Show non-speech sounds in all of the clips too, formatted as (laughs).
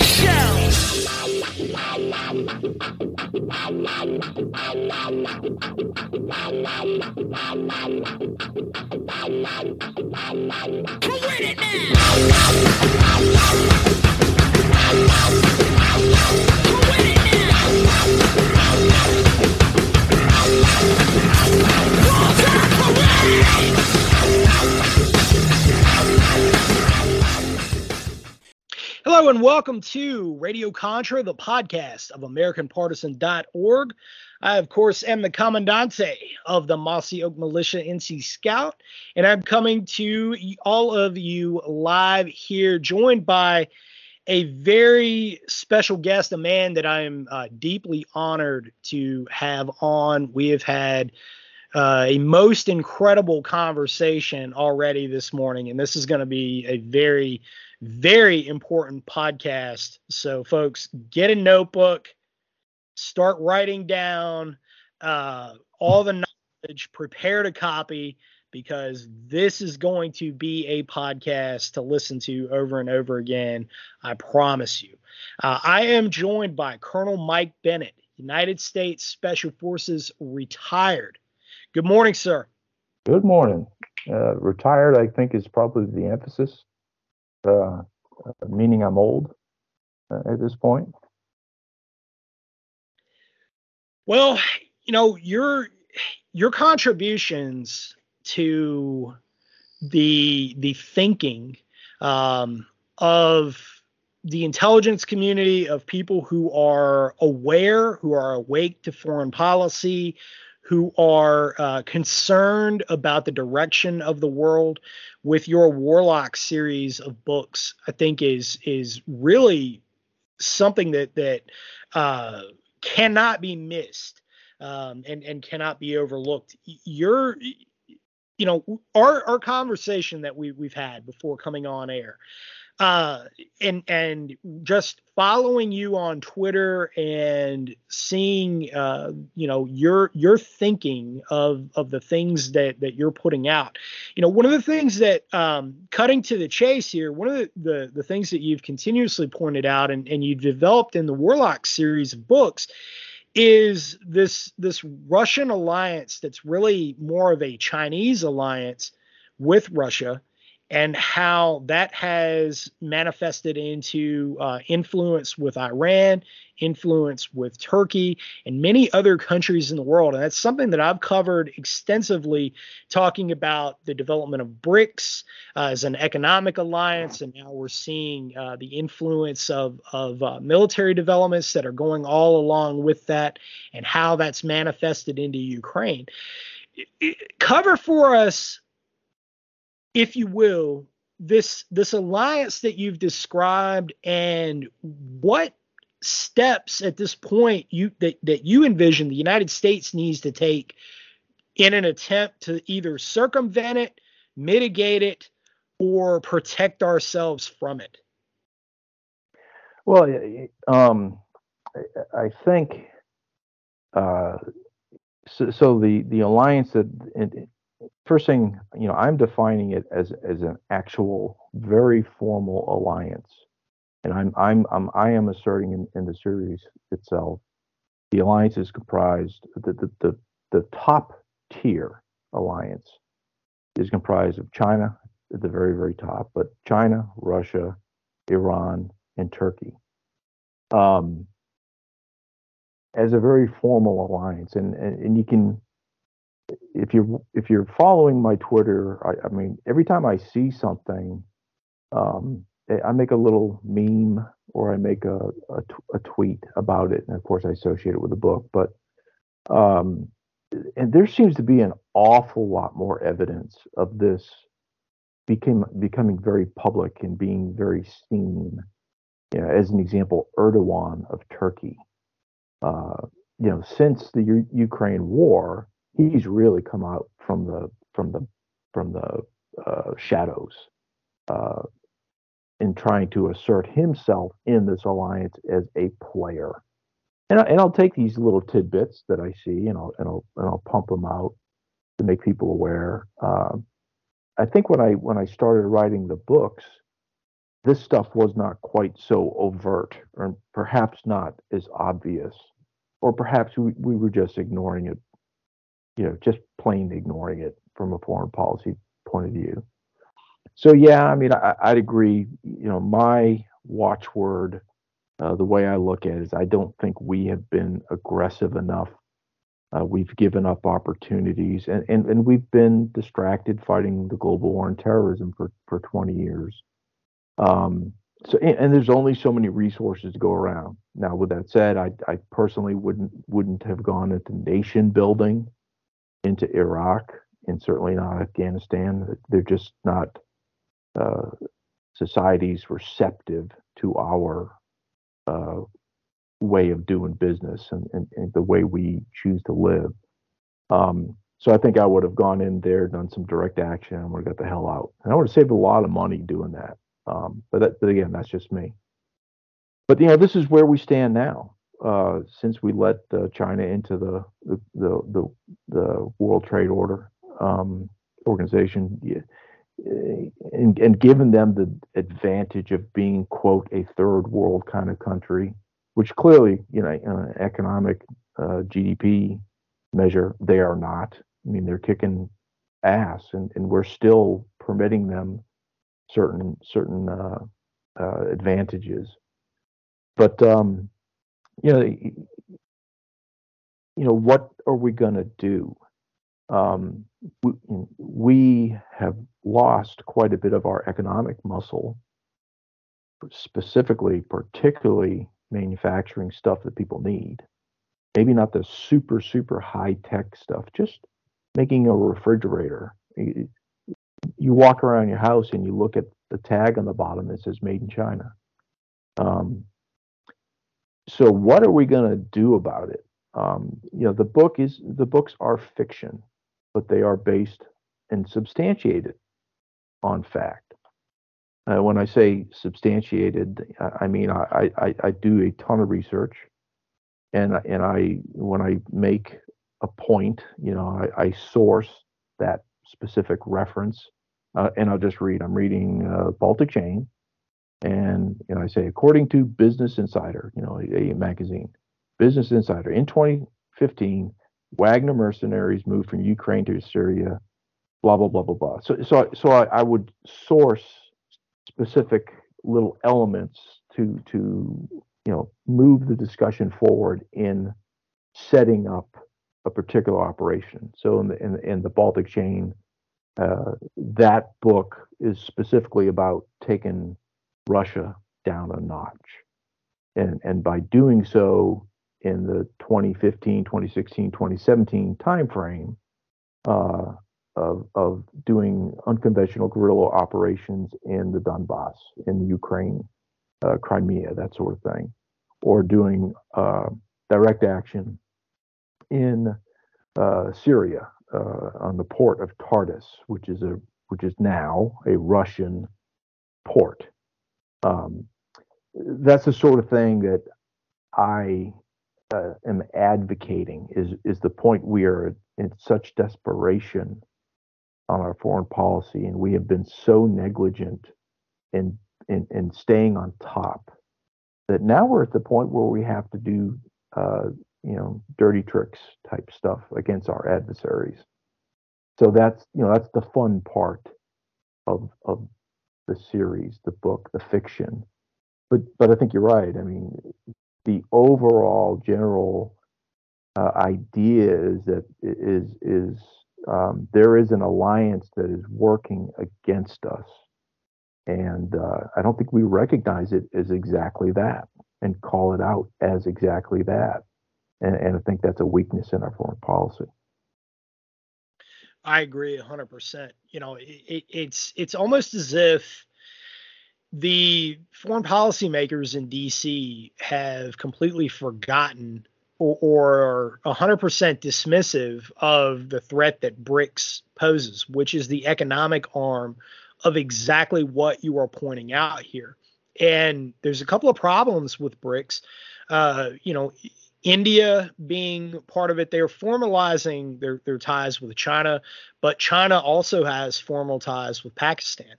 Hello and welcome to Radio Contra, the podcast of AmericanPartisan.org. I, of course, am the Commandante of the Mossy Oak Militia NC Scout, and I'm coming to all of you live here, joined by a very special guest, a man that I am uh, deeply honored to have on. We have had uh, a most incredible conversation already this morning, and this is going to be a very very important podcast. So, folks, get a notebook, start writing down uh, all the knowledge, prepare to copy, because this is going to be a podcast to listen to over and over again. I promise you. Uh, I am joined by Colonel Mike Bennett, United States Special Forces retired. Good morning, sir. Good morning. Uh, retired, I think, is probably the emphasis uh, meaning I'm old uh, at this point? Well, you know, your your contributions to the the thinking um, of the intelligence community of people who are aware, who are awake to foreign policy, who are uh, concerned about the direction of the world with your warlock series of books i think is is really something that that uh, cannot be missed um, and and cannot be overlooked. You're you know our our conversation that we we've had before coming on air uh, and and just following you on Twitter and seeing uh, you know your your thinking of of the things that that you're putting out. You know, one of the things that um, cutting to the chase here, one of the, the the things that you've continuously pointed out and and you've developed in the Warlock series of books is this this Russian alliance that's really more of a Chinese alliance with Russia and how that has manifested into uh, influence with Iran, influence with Turkey, and many other countries in the world. And that's something that I've covered extensively, talking about the development of BRICS uh, as an economic alliance. And now we're seeing uh, the influence of, of uh, military developments that are going all along with that and how that's manifested into Ukraine. Cover for us if you will, this this alliance that you've described and what steps at this point you that, that you envision the United States needs to take in an attempt to either circumvent it, mitigate it, or protect ourselves from it? Well, um, I think uh, so, so. The the alliance that first thing, you know, I'm defining it as as an actual, very formal alliance, and I'm I'm, I'm I am asserting in, in the series itself, the alliance is comprised the the the, the top tier alliance is comprised of China at the very very top, but China, Russia, Iran, and Turkey. Um, as a very formal alliance, and, and, and you can if you're if you're following my Twitter, I, I mean, every time I see something, um, I make a little meme or I make a, a tweet about it, and of course I associate it with the book. But um, and there seems to be an awful lot more evidence of this became becoming very public and being very seen. You know, as an example, Erdogan of Turkey. Uh, you know, since the U- Ukraine war, he's really come out from the from the from the uh, shadows uh, in trying to assert himself in this alliance as a player. And, I, and I'll take these little tidbits that I see and I'll and I'll and I'll pump them out to make people aware. Um, I think when I when I started writing the books, this stuff was not quite so overt, or perhaps not as obvious, or perhaps we, we were just ignoring it, you know, just plain ignoring it from a foreign policy point of view. So yeah, I mean, I, would agree. You know, my watchword, uh, the way I look at it is, I don't think we have been aggressive enough. Uh, we've given up opportunities, and, and and we've been distracted fighting the global war on terrorism for for 20 years. Um, so and, and, there's only so many resources to go around. Now, with that said, I I personally wouldn't wouldn't have gone into nation building into Iraq and certainly not Afghanistan. They're just not uh, societies receptive to our uh, way of doing business and, and, and, the way we choose to live. Um, so I think I would have gone in there, done some direct action, and would have got the hell out. And I would have saved a lot of money doing that. Um, but, that, but again, that's just me. But you know, this is where we stand now. Uh, since we let uh, China into the the, the the the World Trade Order um, organization, and, and given them the advantage of being quote a third world kind of country which clearly you know an economic uh, gdp measure they are not. I mean they're kicking ass and, and we're still permitting them certain certain uh, uh, advantages. But um you know you know what are we going to do um, we, we have lost quite a bit of our economic muscle, specifically, particularly manufacturing stuff that people need. Maybe not the super, super high tech stuff, just making a refrigerator. You, walk around your house and you look at the tag on the bottom that says made in China. Um, so what are we going to do about it? Um, you know, the book is the books are fiction but they are based and substantiated on fact. Uh, when I say substantiated, I mean I, I, I do a ton of research, and and I when I make a point, you know, I, I source that specific reference, uh, and I'll just read. I'm reading uh, Baltic Chain, and you know I say according to Business Insider, you know, a, magazine, Business Insider in 2015, Wagner mercenaries moved from Ukraine to Syria, blah blah blah blah blah. So so so I, I would source specific little elements to to you know move the discussion forward in setting up a particular operation. So in the in, in the Baltic chain, uh, that book is specifically about taking Russia down a notch, and and by doing so, in the 2015, 2016, 2017 timeframe uh, of, of doing unconventional guerrilla operations in the Donbass, in Ukraine, uh, Crimea, that sort of thing, or doing uh, direct action in uh, Syria uh, on the port of Tartus, which is a which is now a Russian port. Um, that's the sort of thing that I uh, am advocating is is the point we are in such desperation on our foreign policy, and we have been so negligent in in, in staying on top that now we're at the point where we have to do uh, you know dirty tricks type stuff against our adversaries. So that's you know that's the fun part of of the series, the book, the fiction. But but I think you're right. I mean, the overall general uh, idea is that is is um, there is an alliance that is working against us, and uh, I don't think we recognize it as exactly that and call it out as exactly that. And, and I think that's a weakness in our foreign policy. I agree 100%. You know, it, it's it's almost as if the foreign policymakers in DC have completely forgotten or, or 100% dismissive of the threat that BRICS poses, which is the economic arm of exactly what you are pointing out here. And there's a couple of problems with BRICS. Uh, you know, India being part of it, they're formalizing their, their ties with China, but China also has formal ties with Pakistan.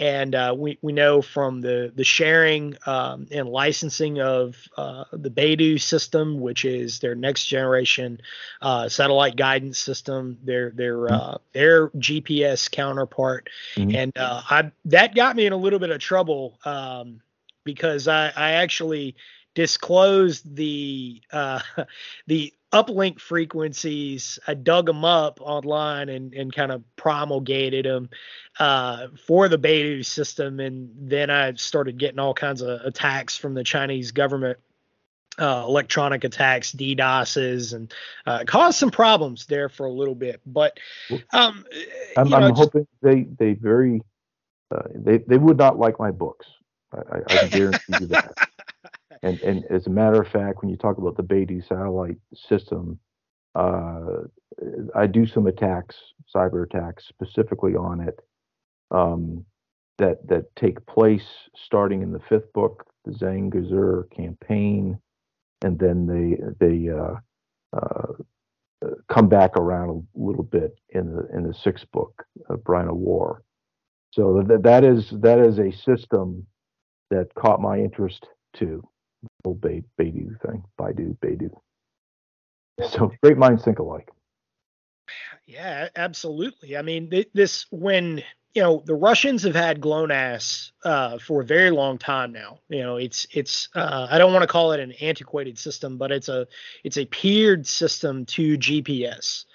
And uh, we, we know from the, the sharing um, and licensing of uh, the Beidou system, which is their next generation uh, satellite guidance system, their their mm-hmm. uh, their GPS counterpart, mm-hmm. and uh, I that got me in a little bit of trouble um, because I, I actually disclosed the uh, (laughs) the uplink frequencies. I dug them up online and, and kind of promulgated them uh, for the Beidou system, and then I started getting all kinds of attacks from the Chinese government. Uh, electronic attacks, DDoSes, and uh, caused some problems there for a little bit. But um, I'm, know, I'm just, hoping they they very uh, they they would not like my books. I, I guarantee you that. (laughs) And and as a matter of fact, when you talk about the Beidou satellite system, uh, I do some attacks, cyber attacks specifically on it, um, that that take place starting in the fifth book, the Zhang Gezur campaign, and then they they uh, uh, come back around a little bit in the in the sixth book, Brine of War. So that that is that is a system that caught my interest too old Be- Beidou thing, Baidu, Beidou. So great minds think alike. Yeah, absolutely. I mean, this when you know the Russians have had GLONASS uh, for a very long time now. You know, it's it's uh, I don't want to call it an antiquated system, but it's a it's a peered system to GPS.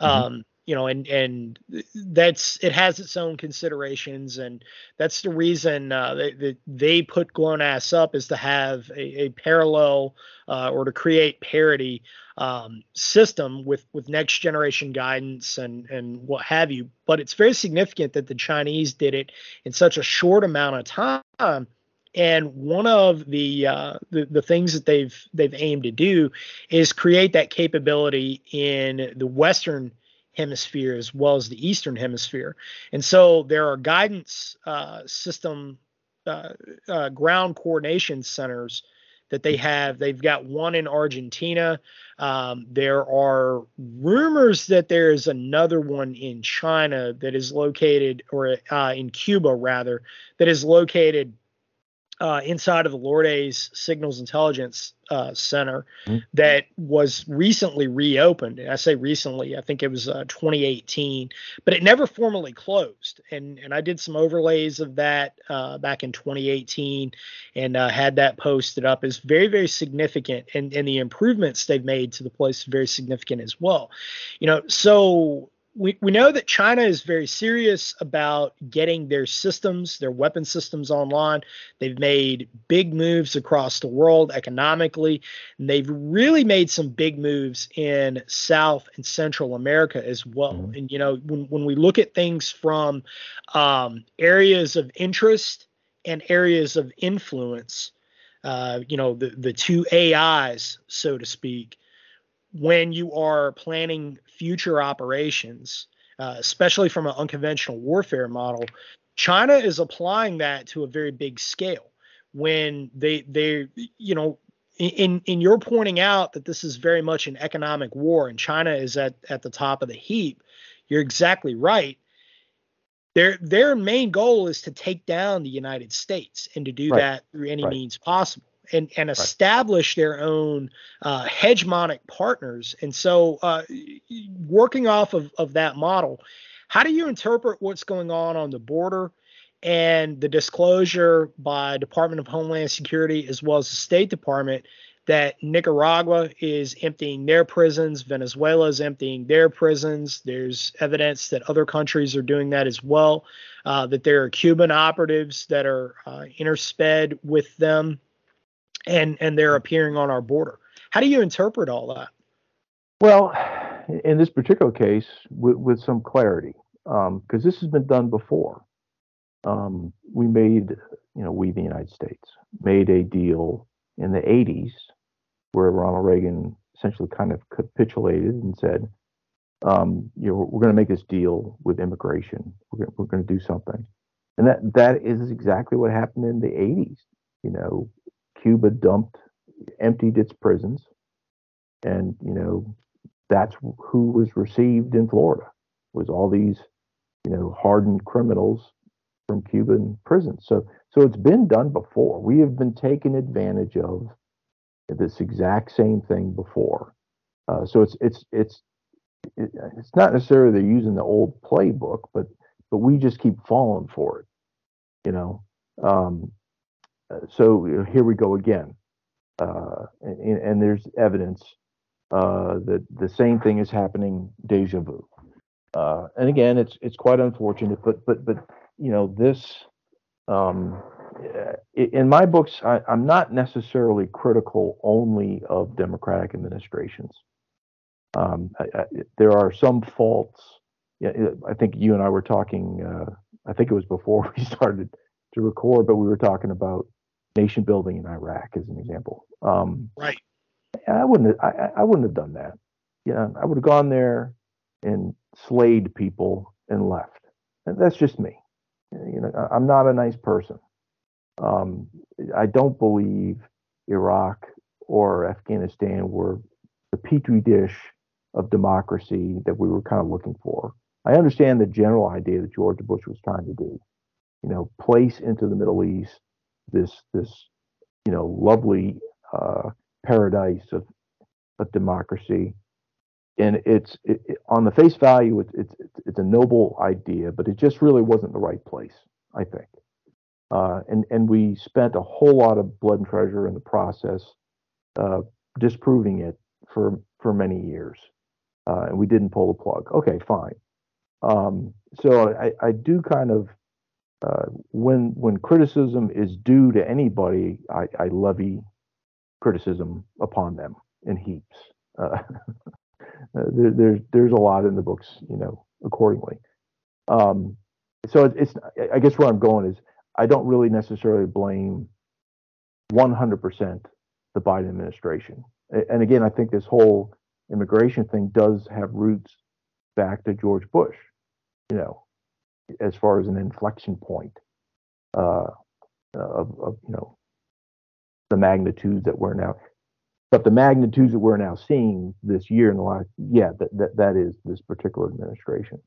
Mm-hmm. Um, you know and and that's it has its own considerations and that's the reason uh, that, they put GLONASS up is to have a, a parallel uh, or to create parity um, system with with next generation guidance and and what have you. But it's very significant that the Chinese did it in such a short amount of time and one of the, uh, the, the things that they've they've aimed to do is create that capability in the Western hemisphere as well as the eastern hemisphere. And so there are guidance uh, system uh, uh, ground coordination centers that they have. They've got one in argentina. Um, there are rumors that there is another one in china that is located or uh, in cuba rather that is located uh, inside of the Lourdes Signals Intelligence uh, Center mm-hmm. that was recently reopened. I say recently, I think it was uh, 2018, but it never formally closed. And and I did some overlays of that uh, back in 2018 and uh, had that posted up. is very very significant, and and the improvements they've made to the place is very significant as well. You know, so we, we know that China is very serious about getting their systems, their weapon systems online. They've made big moves across the world economically, and they've really made some big moves in South and Central America as well. Mm-hmm. And, you know, when, when we look at things from um, areas of interest and areas of influence, uh, you know, the, the two AIs, so to speak, when you are planning future operations, uh, especially from an unconventional warfare model, China is applying that to a very big scale. When they they you know in in your pointing out that this is very much an economic war and China is at at the top of the heap, you're exactly right. Their their main goal is to take down the United States and to do right. that through any right. means possible and, and establish their own uh, hegemonic partners. And so, uh, working off of, of that model, how do you interpret what's going on on the border and the disclosure by Department of Homeland Security as well as the State Department that Nicaragua is emptying their prisons, Venezuela is emptying their prisons. There's evidence that other countries are doing that as well. Uh, that there are Cuban operatives that are uh, intersped with them, and and they're appearing on our border. How do you interpret all that? Well, in this particular case, with, with some clarity, because um, this has been done before. Um, we made, you know, we the United States made a deal in the 80s where Ronald Reagan essentially kind of capitulated and said, um, you know, we're going to make this deal with immigration. We're we're going to do something, and that that is exactly what happened in the 80s. You know, Cuba dumped, emptied its prisons, and you know, that's who was received in Florida was all these, you know, hardened criminals from Cuban prisons. So so it's been done before. We have been taken advantage of this exact same thing before. Uh, so it's it's it's it's not necessarily they're using the old playbook, but but we just keep falling for it, you know. Um, so here we go again, uh, and, and, there's evidence uh, that the same thing is happening, deja vu. Uh, and again, it's it's quite unfortunate, but but but you know this um, in my books, I, am not necessarily critical only of Democratic administrations. Um, I, I, there are some faults. I think you and I were talking. Uh, I think it was before (laughs) we started to record, but we were talking about nation building in Iraq as an example. Um, right. I wouldn't. Have, I, I wouldn't have done that. Yeah, I would have gone there and slayed people and left. And that's just me. You know, I'm not a nice person. Um, I don't believe Iraq or Afghanistan were the petri dish of democracy that we were kind of looking for. I understand the general idea that George Bush was trying to do. You know, place into the Middle East this this you know lovely uh, paradise of of democracy, and it's it, it, on the face value, it's, it's it's a noble idea, but it just really wasn't the right place. I think. Uh, and and we spent a whole lot of blood and treasure in the process, uh, disproving it for for many years, uh, and we didn't pull the plug. Okay, fine. Um, so I, I do kind of uh, when when criticism is due to anybody, I, I levy criticism upon them in heaps. Uh, (laughs) there, there's there's a lot in the books, you know, accordingly. Um, so it's I guess where I'm going is I don't really necessarily blame 100% the Biden administration. And again, I think this whole immigration thing does have roots back to George Bush, you know, as far as an inflection point uh, of, of, you know, the magnitudes that we're now. But the magnitudes that we're now seeing this year in the last, yeah, that that, that is this particular administration.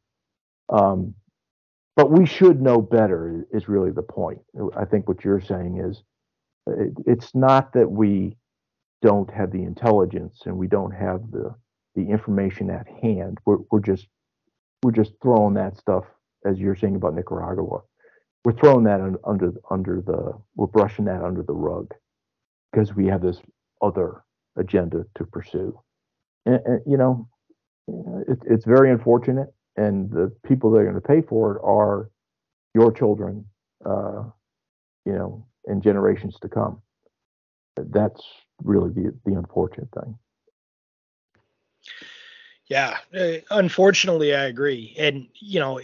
Um, but we should know better is really the point. I think what you're saying is it's not that we don't have the intelligence and we don't have the the information at hand. We're we're just we're just throwing that stuff as you're saying about Nicaragua. We're throwing that under under the we're brushing that under the rug because we have this other agenda to pursue. And, and you know, it, it's very unfortunate and the people that are going to pay for it are your children, uh, you know, and generations to come. That's really the the unfortunate thing. Yeah, uh, unfortunately, I agree. And you know,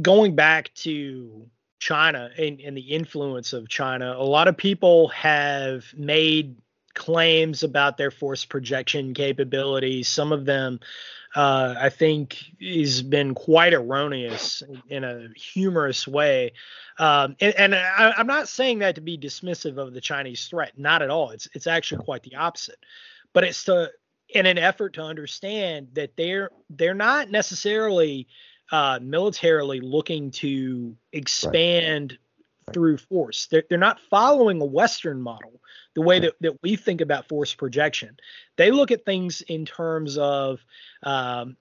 going back to China and, and the influence of China, a lot of people have made claims about their force projection capabilities. Some of them uh, I think has been quite erroneous in a humorous way. Um, and, and I, am not saying that to be dismissive of the Chinese threat, not at all. It's it's actually quite the opposite. But it's to in an effort to understand that they're they're not necessarily uh, militarily looking to expand right. through force. They're, they're not following a Western model the way that, that we think about force projection. They look at things in terms of um,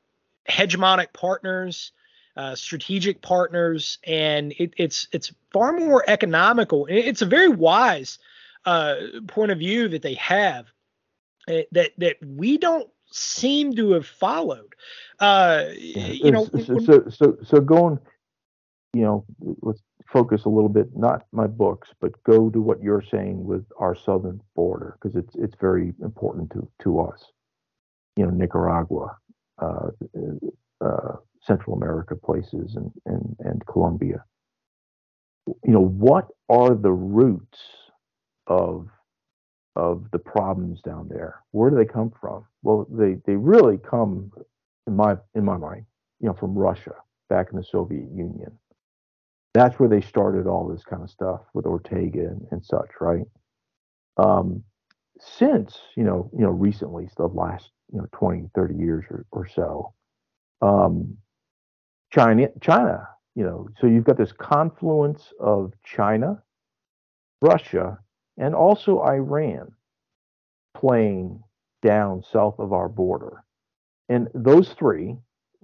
hegemonic partners, uh, strategic partners, and it, it's it's far more economical. It's a very wise uh, point of view that they have that that we don't seem to have followed. Uh, yeah. You know, so, so, so so going, you know, let's focus a little bit, not my books, but go to what you're saying with our southern border because it's it's very important to to us. You know, Nicaragua, uh, uh, Central America places, and and and Colombia. You know, what are the roots of of the problems down there? Where do they come from? Well, they they really come in my in my mind, you know, from Russia back in the Soviet Union. That's where they started all this kind of stuff with Ortega and, and such, right? Um, since you know, you know, recently, the last you know 20, 30 years or, or so, um, China, China, you know, so you've got this confluence of China, Russia, and also Iran playing down south of our border. And those three,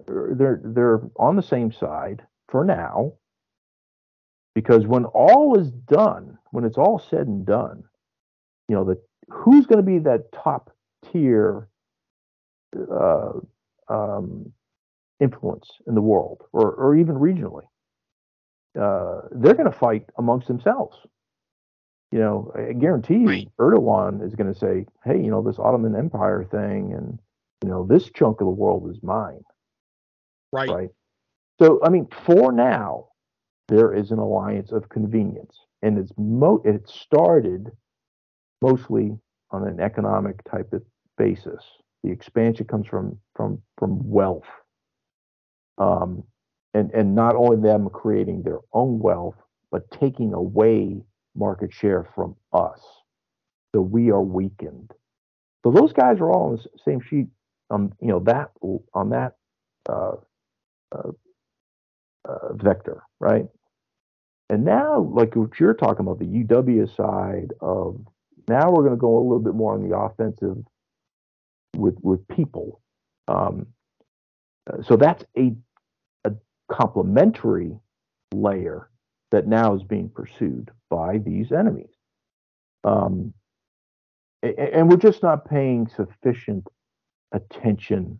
they're they're on the same side for now. Because when all is done, when it's all said and done, you know, the who's going to be that top tier uh, um, influence in the world, or or even regionally? Uh, they're going to fight amongst themselves you know, I guarantee you, right. Erdogan is going to say, "Hey, you know, this Ottoman Empire thing, and you know, this chunk of the world is mine." Right. Right. So, I mean, for now, there is an alliance of convenience, and it's mo- it started mostly on an economic type of basis. The expansion comes from from from wealth, um, and and not only them creating their own wealth, but taking away market share from us. So we are weakened. So those guys are all on the same sheet on you know that on that uh, uh, uh, vector, right? And now, like what you're talking about, the UW side of now we're going to go a little bit more on the offensive with with people. Um, uh, so that's a a complementary layer that now is being pursued by these enemies. Um, and we're just not paying sufficient attention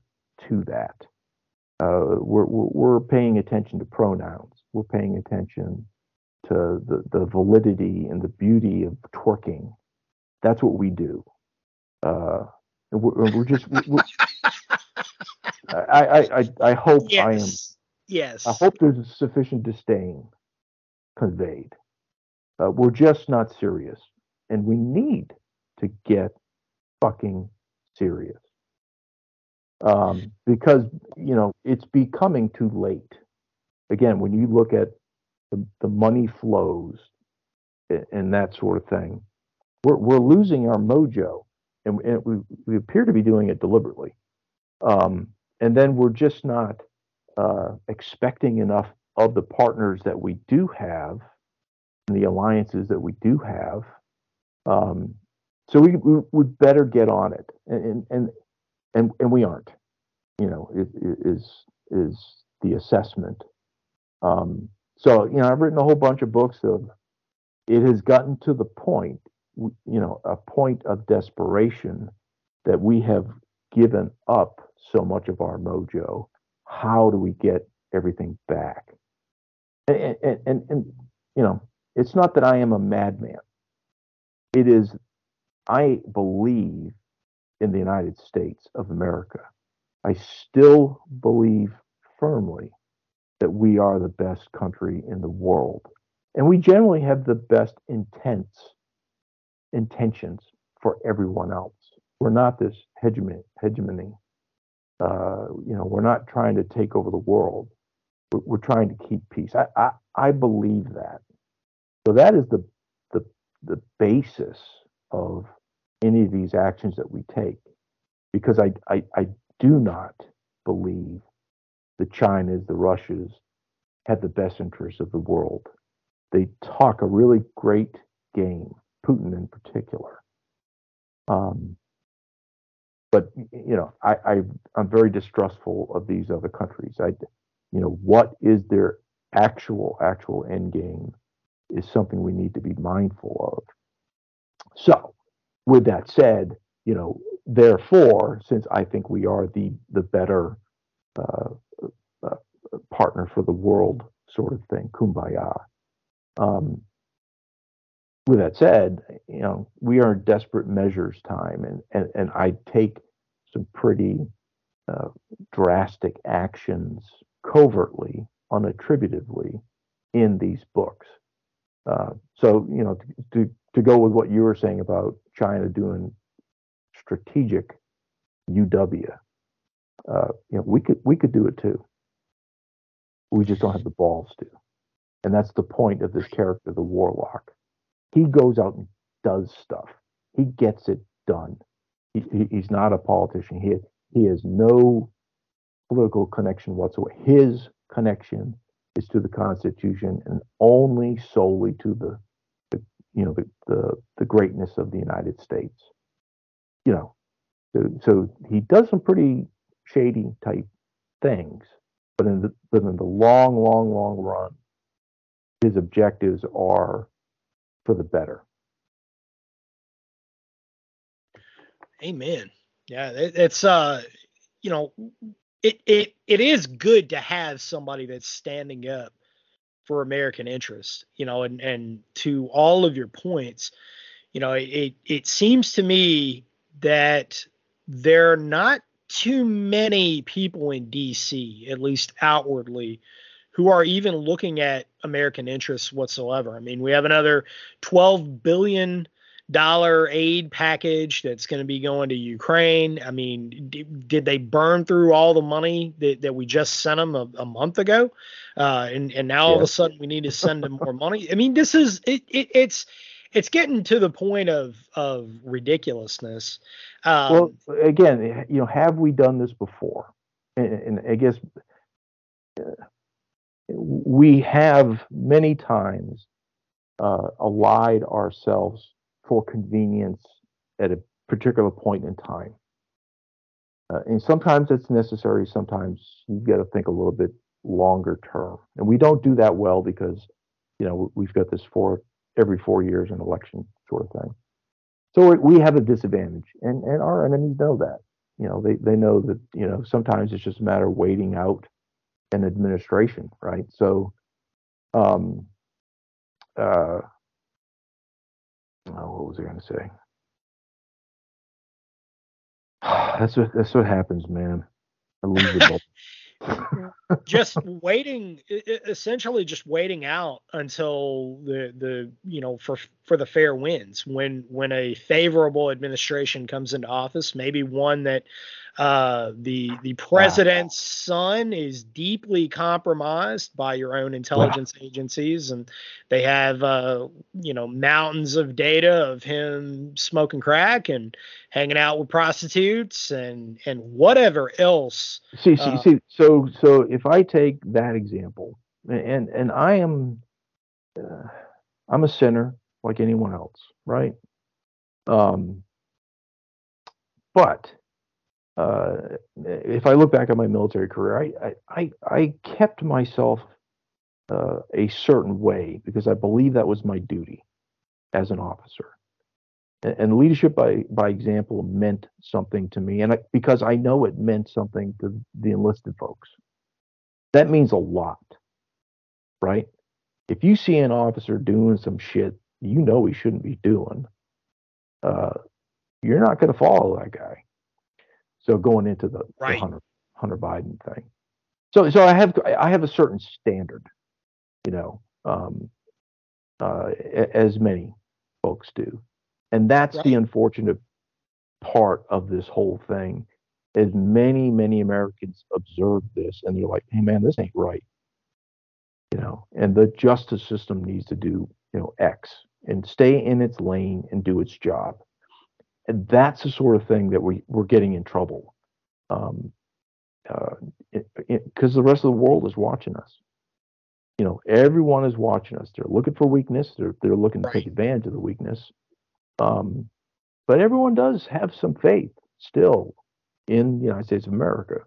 to that. Uh, we're, we're paying attention to pronouns. We're paying attention to the, the validity and the beauty of twerking. That's what we do. Uh, and we're, we're just. We're, (laughs) I, I, I, I hope yes. I am. Yes. I hope there's sufficient disdain conveyed. Uh, we're just not serious. And we need to get fucking serious. Um, because, you know, it's becoming too late. Again, when you look at the, the money flows and, that sort of thing, we're, we're losing our mojo. And, and we, we appear to be doing it deliberately. Um, and then we're just not uh, expecting enough of the partners that we do have and the alliances that we do have. Um, so we, would better get on it, and and and and we aren't. You know, is is the assessment. Um, so you know, I've written a whole bunch of books of. It has gotten to the point, you know, a point of desperation that we have given up so much of our mojo. How do we get everything back? And, and, and, you know, it's not that I am a madman. It is, I believe in the United States of America. I still believe firmly that we are the best country in the world. And we generally have the best intents, intentions for everyone else. We're not this hegemony. hegemony. Uh, you know, we're not trying to take over the world we're trying to keep peace. I, I, I believe that. So that is the, the, the basis of any of these actions that we take. Because I, I, I do not believe the Chinas, the Russias have the best interests of the world. They talk a really great game, Putin in particular. Um, but you know, I, I I'm very distrustful of these other countries. I you know, what is their actual, actual end game is something we need to be mindful of. So, with that said, you know, therefore, since I think we are the the better uh, uh, partner for the world, sort of thing, kumbaya. Um, with that said, you know, we are in desperate measures time, and and, and I take some pretty uh, drastic actions covertly, unattributively, in these books. Uh, so, you know, to, to to go with what you were saying about China doing strategic UW, uh, you know, we could we could do it too. We just don't have the balls to, and that's the point of this character, the warlock. He goes out and does stuff. He gets it done. He, he, he's not a politician. He he has no political connection whatsoever. His connection is to the Constitution and only solely to the, the you know the, the the greatness of the United States. You know, so, so he does some pretty shady type things, but in the but in the long, long, long run, his objectives are for the better. Amen. Yeah, it, it's uh, you know, it it it is good to have somebody that's standing up for American interests, you know, and and to all of your points, you know, it it seems to me that there are not too many people in DC, at least outwardly, who are even looking at American interests whatsoever. I mean, we have another 12 billion dollar aid package that's going to be going to Ukraine. I mean, d- did they burn through all the money that, that we just sent them a, a month ago? Uh, and and now all of a sudden we need to send them more money. I mean, this is it, it it's it's getting to the point of of ridiculousness. Um, well, again, you know, have we done this before? And, and I guess uh, we have many times uh, allied ourselves for convenience at a particular point in time. Uh, and sometimes it's necessary. Sometimes you've got to think a little bit longer term. And we don't do that well because, you know, we've got this four every four years an election sort of thing. So we have a disadvantage, and and our enemies know that. You know, they they know that you know sometimes it's just a matter of waiting out an administration, right? So, um, uh, oh, what was I going to say? (sighs) That's what that's what happens, man. I lose the (laughs) just waiting essentially just waiting out until the the you know for for the fair winds when when a favorable administration comes into office maybe one that uh, the the president's son is deeply compromised by your own intelligence wow. agencies, and they have uh, you know mountains of data of him smoking crack and hanging out with prostitutes and and whatever else. See, see, uh, see. So, so if I take that example, and and I am, uh, I'm a sinner like anyone else, right? Um, but uh, if I look back at my military career, I I, I kept myself uh, a certain way because I believe that was my duty as an officer. And, and leadership by by example meant something to me, and I, because I know it meant something to the enlisted folks. That means a lot, right? If you see an officer doing some shit you know he shouldn't be doing, uh, you're not going to follow that guy so going into the, right. the Hunter Hunter Biden thing. So so I have I have a certain standard, you know, um, uh, as many folks do, and that's right. the unfortunate part of this whole thing. Is many many Americans observe this and they're like, hey man, this ain't right, you know, and the justice system needs to do you know X and stay in its lane and do its job. And that's the sort of thing that we, we're getting in trouble. Um, because uh, the rest of the world is watching us. You know, everyone is watching us. They're looking for weakness. They're they're looking right. to take advantage of the weakness. Um, but everyone does have some faith still in the United States of America,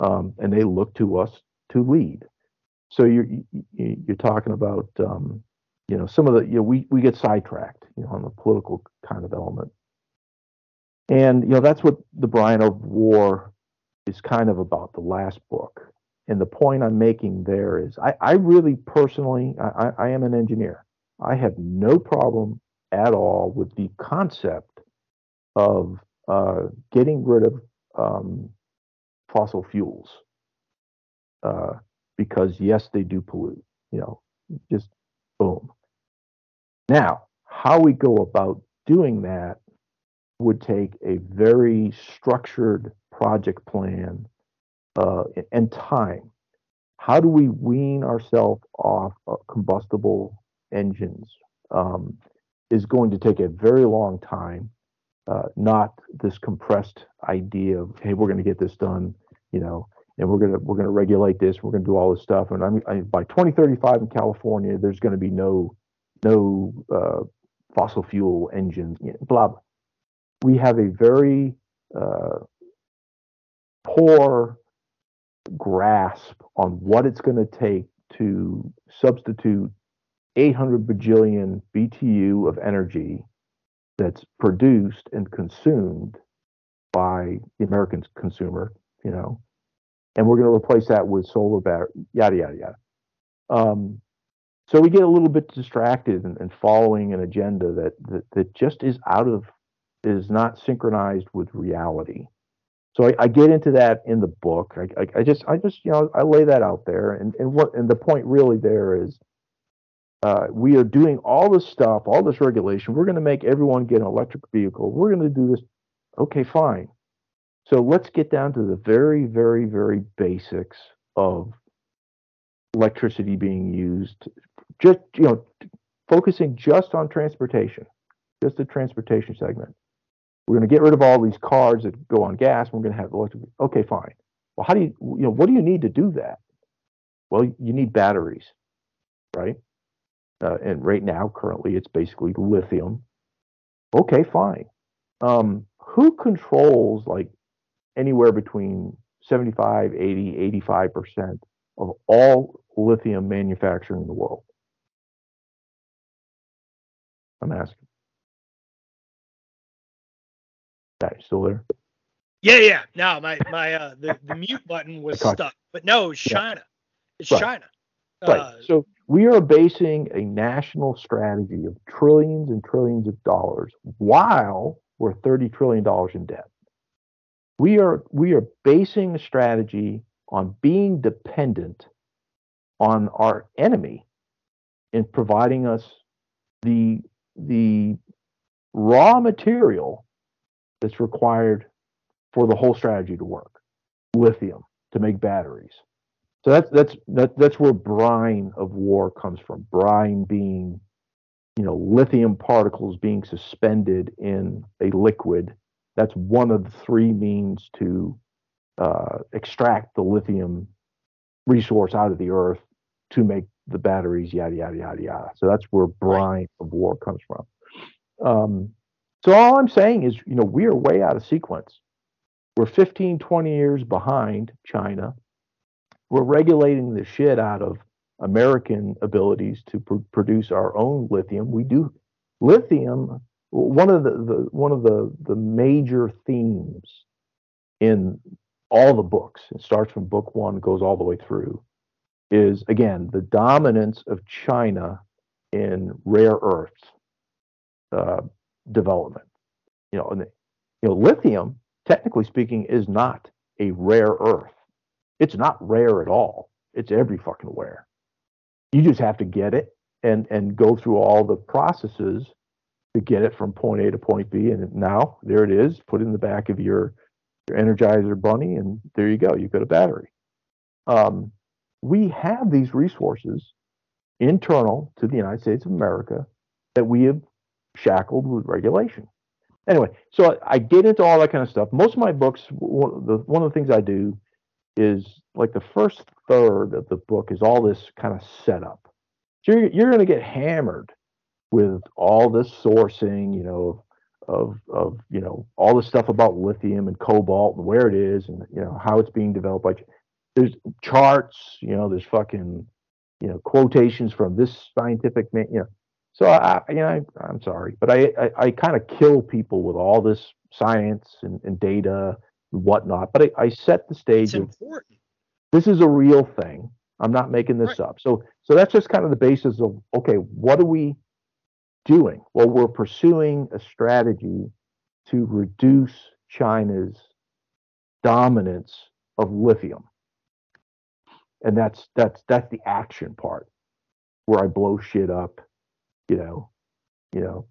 um, and they look to us to lead. So you're you're talking about um, you know some of the you know we we get sidetracked you know on the political kind of element And you know that's what the Brine of War is kind of about. The last book, and the point I'm making there is, I, I really personally, I, I am an engineer. I have no problem at all with the concept of uh, getting rid of um, fossil fuels uh, because yes, they do pollute. You know, just boom. Now, how we go about doing that would take a very structured project plan uh, and time. How do we wean ourselves off combustible engines? Um, is going to take a very long time, uh, not this compressed idea of hey, we're going to get this done, you know, and we're gonna we're gonna regulate this, we're gonna do all this stuff, and I mean I, by 2035 in California, there's going to be no no uh, fossil fuel engines, blah, blah. We have a very uh, poor grasp on what it's going to take to substitute 800 bajillion BTU of energy that's produced and consumed by the American consumer, you know, and we're going to replace that with solar battery, yada yada yada. Um, so we get a little bit distracted and, following an agenda that, that that just is out of is not synchronized with reality. So I, I get into that in the book. I, I, I, just I just you know I lay that out there, and and what and the point really there is. Uh, we are doing all this stuff, all this regulation. We're going to make everyone get an electric vehicle. We're going to do this. Okay, fine. So let's get down to the very, very, very basics of electricity being used just you know focusing just on transportation, just the transportation segment. We're going to get rid of all these cars that go on gas. We're going to have electric. Okay, fine. Well, how do you you know what do you need to do that? Well, you need batteries, right? Uh, and right now, currently, it's basically lithium. Okay, fine. Um, who controls like anywhere between 75, 80, 85 percent of all lithium manufacturing in the world? I'm asking. Yeah, you still there? Yeah, yeah. No, my my uh the, the (laughs) mute button was stuck. But no, it's China. It's right. China. Right. Uh, so we are basing a national strategy of trillions and trillions of dollars while we're 30 trillion dollars in debt. We are we are basing a strategy on being dependent on our enemy in providing us the the raw material that's required for the whole strategy to work lithium to make batteries so that's that's that, that's where brine of war comes from brine being you know lithium particles being suspended in a liquid that's one of the three means to uh, extract the lithium resource out of the earth to make the batteries, yada yada yada yada. So that's where brine of war comes from. Um, so all I'm saying is, you know, we are way out of sequence. We're 15, 20 years behind China. We're regulating the shit out of American abilities to pr- produce our own lithium. We do lithium. One of the, the one of the the major themes in all the books. It starts from book one, goes all the way through is again the dominance of China in rare earths uh, development. You know, and the, you know, lithium, technically speaking, is not a rare earth. It's not rare at all. It's every fucking where. You just have to get it and and go through all the processes to get it from point A to point B. And now there it is. Put it in the back of your your Energizer Bunny, and there you go. You've got a battery. Um, we have these resources internal to the United States of America that we have shackled with regulation. Anyway, so I get into all that kind of stuff. Most of my books, one of the, one of the things I do is like the first third of the book is all this kind of setup. So you're, you're going to get hammered with all this sourcing, you know, of, of, you know, all the stuff about lithium and cobalt and where it is and, you know, how it's being developed. Like there's charts, you know, there's fucking, you know, quotations from this scientific man, you know. So I, you know, I, am sorry, but I, I, I kind of kill people with all this science and, and data and whatnot. But I, I set the stage. It's important. This is a real thing. I'm not making this right. up. So, so that's just kind of the basis of okay, what are we doing? Well, we're pursuing a strategy to reduce China's dominance of lithium, and that's that's that's the action part where I blow shit up you know, you know,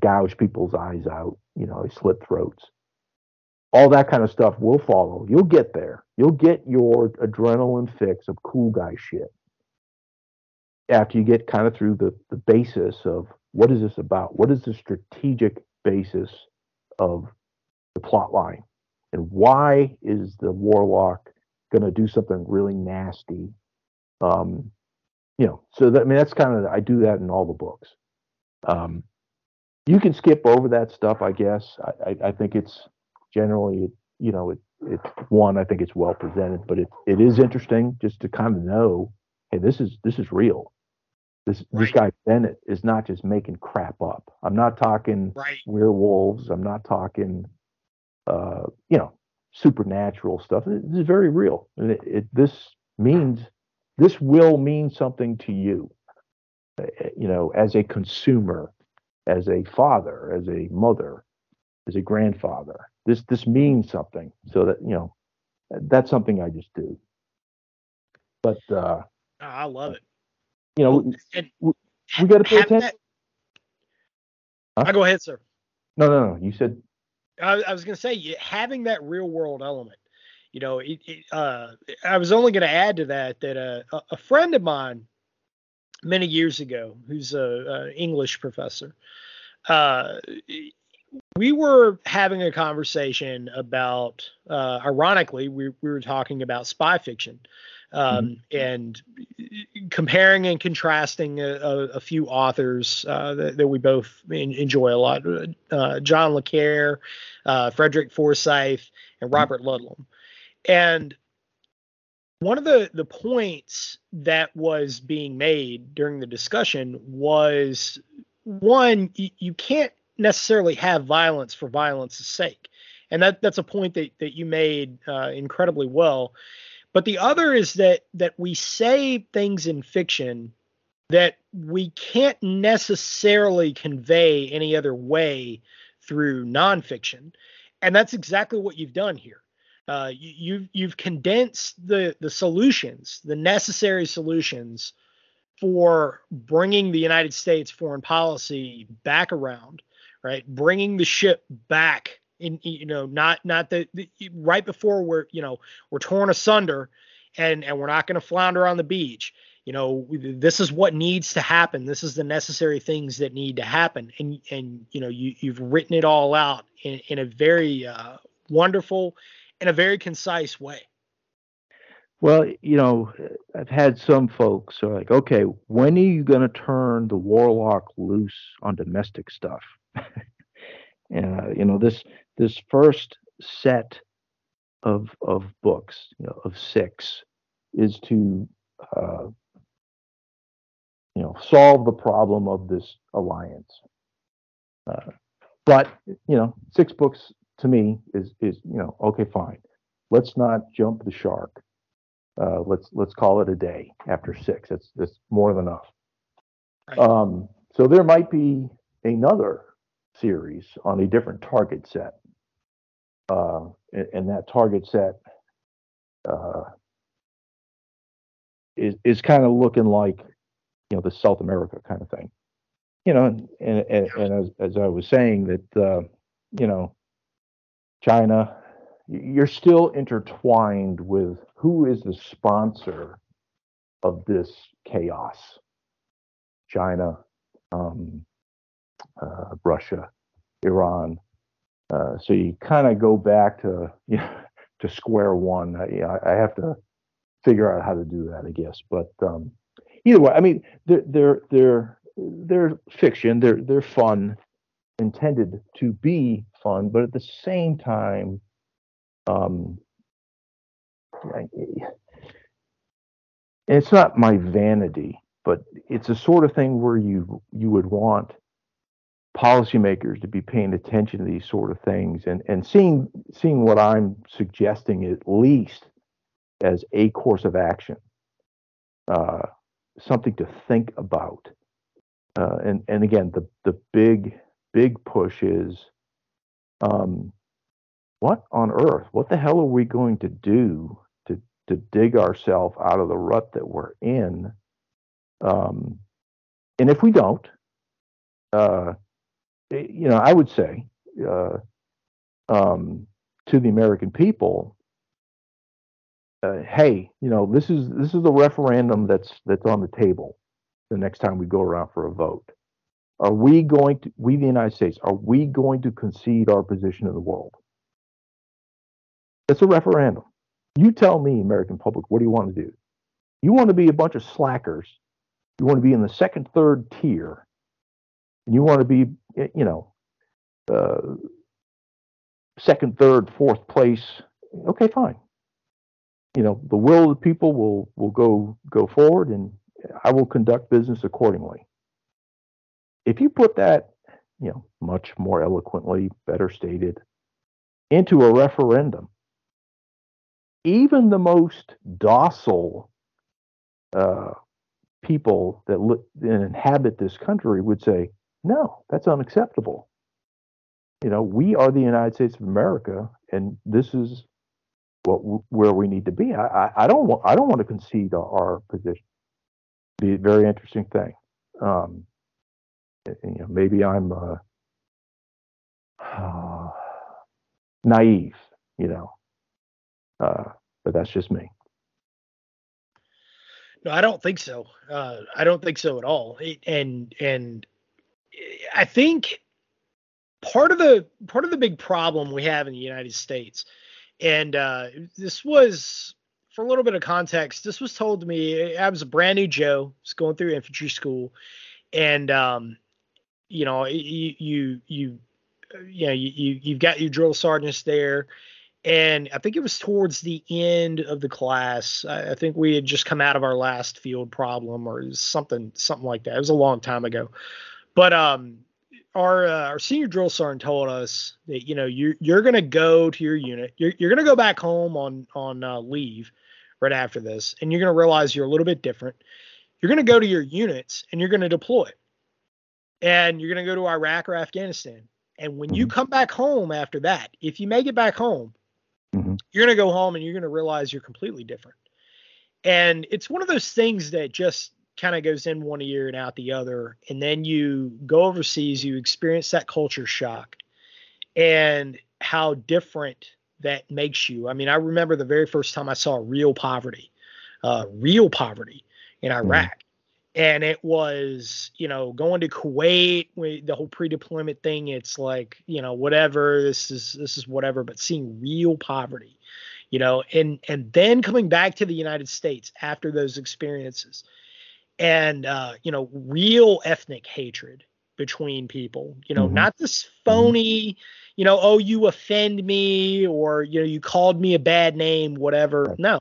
gouge people's eyes out, you know, slit throats. All that kind of stuff will follow. You'll get there. You'll get your adrenaline fix of cool guy shit after you get kind of through the, the basis of what is this about? What is the strategic basis of the plot line? And why is the warlock going to do something really nasty um, you know, so that I mean that's kind of I do that in all the books. Um, you can skip over that stuff, I guess. I, I, I think it's generally, you know, it, it's one. I think it's well presented, but it, it is interesting just to kind of know, hey, this is this is real. This right. this guy Bennett is not just making crap up. I'm not talking right. werewolves. I'm not talking, uh, you know, supernatural stuff. This is very real, and it, it, this means this will mean something to you, uh, you know, as a consumer, as a father, as a mother, as a grandfather. This this means something. So that you know, that's something I just do. But uh, I love it. You know, and we, we got to pay attention. That, huh? I go ahead, sir. No, no, no. You said. I, I was going to say having that real world element you know, it, it, uh, I was only going to add to that that uh, a friend of mine many years ago, who's a, a English professor, uh, we were having a conversation about, uh, ironically, we, we were talking about spy fiction. Um, mm-hmm. and comparing and contrasting a, a, a few authors uh, that, that, we both in, enjoy a lot uh, John Le Carre, uh, Frederick Forsyth, and mm-hmm. Robert Ludlum. And one of the the points that was being made during the discussion was one you, you can't necessarily have violence for violence's sake. And that that's a point that that you made uh, incredibly well. But the other is that that we say things in fiction that we can't necessarily convey any other way through nonfiction. And that's exactly what you've done here uh, you, you've you've condensed the the solutions, the necessary solutions for bringing the United States foreign policy back around, right? Bringing the ship back in, you know, not not the, the right before we're you know we're torn asunder, and and we're not going to flounder on the beach. You know, this is what needs to happen. This is the necessary things that need to happen, and and you know you you've written it all out in, in a very uh, wonderful in a very concise way. Well, you know, I've had some folks who are like, okay, when are you going to turn the warlock loose on domestic stuff? (laughs) and uh, you know, this this first set of of books, you know, of six, is to uh, you know solve the problem of this alliance. Uh, but you know, six books to me is is you know okay fine. Let's not jump the shark. Uh, let's let's call it a day after six. That's that's more than enough. Right. um, so there might be another series on a different target set. Uh, and, and, that target set uh, is is kind of looking like you know the South America kind of thing. You know and and, and, and as, as I was saying that uh, you know China, you're still intertwined with who is the sponsor of this chaos China, um, uh, Russia, Iran. Uh, so you kind of go back to you (laughs) know, to square one. I, I, have to figure out how to do that, I guess. But um, either way, I mean, they're they're they're they're fiction. They're they're fun, intended to be fun, but at the same time, um, it's not my vanity but it's the sort of thing where you you would want policymakers to be paying attention to these sort of things and and seeing seeing what I'm suggesting at least as a course of action, uh, something to think about. Uh, and and again, the the big big push is, um, what on earth? What the hell are we going to do to to dig ourselves out of the rut that we're in? Um, and if we don't, uh, you know, I would say uh, um, to the American people, uh, hey, you know, this is this is the referendum that's that's on the table. The next time we go around for a vote, are we going to, we the United States, are we going to concede our position in the world? It's a referendum. You tell me, American public, what do you want to do? You want to be a bunch of slackers. You want to be in the second, third tier, and you want to be, you know, uh, second, third, fourth place. Okay, fine you know, the will of the people will will go go forward, and I will conduct business accordingly. If you put that, you know, much more eloquently, better stated, into a referendum, even the most docile uh, people that, li- inhabit this country would say, no, that's unacceptable. You know, we are the United States of America, and this is what where we need to be. I, I, I don't want I don't want to concede our, our position. Be a very interesting thing. Um, you know, maybe I'm uh, uh, (sighs) naive, you know, uh, but that's just me. No, I don't think so. Uh, I don't think so at all. And and I think part of the part of the big problem we have in the United States and uh, this was, for a little bit of context, this was told to me. I was a brand new Joe, was going through infantry school, and um, you know, you you you you know you you've got your drill sergeants there, and I think it was towards the end of the class. I, think we had just come out of our last field problem or something something like that. It was a long time ago, but um, our uh, our senior drill sergeant told us that you know you're you're gonna go to your unit. You're you're gonna go back home on on uh, leave right after this, and you're gonna realize you're a little bit different. You're gonna go to your units and you're gonna deploy, and you're gonna go to Iraq or Afghanistan. And when you mm-hmm. come back home after that, if you make it back home, mm-hmm. you're gonna go home and you're gonna realize you're completely different. And it's one of those things that just kind of goes in one ear and out the other. And then you go overseas, you experience that culture shock and how different that makes you. I mean, I remember the very first time I saw real poverty, uh, real poverty in mm-hmm. Iraq. And it was, you know, going to Kuwait, the whole pre-deployment thing. It's like, you know, whatever. This is this is whatever. But seeing real poverty, you know, and and then coming back to the United States after those experiences, and uh, you know real ethnic hatred between people you know mm-hmm. not this mm-hmm. phony you know oh you offend me or you know you called me a bad name whatever no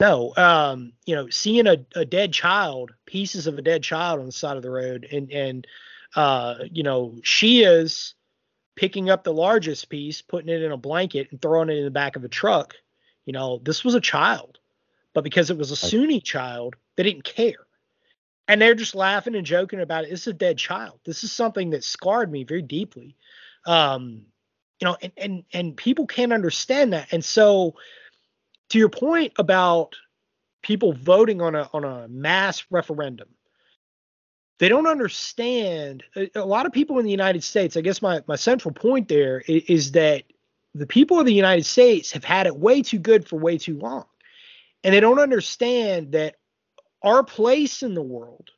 no um you know seeing a, a dead child pieces of a dead child on the side of the road and and uh you know she is picking up the largest piece putting it in a blanket and throwing it in the back of a truck you know this was a child but because it was a sunni child they didn't care and they're just laughing and joking about it. This is a dead child. This is something that scarred me very deeply. Um, you know, and and and people can't understand that. And so, to your point about people voting on a on a mass referendum, they don't understand. A, a lot of people in the United States. I guess my my central point there is, is that the people of the United States have had it way too good for way too long, and they don't understand that our place in the world,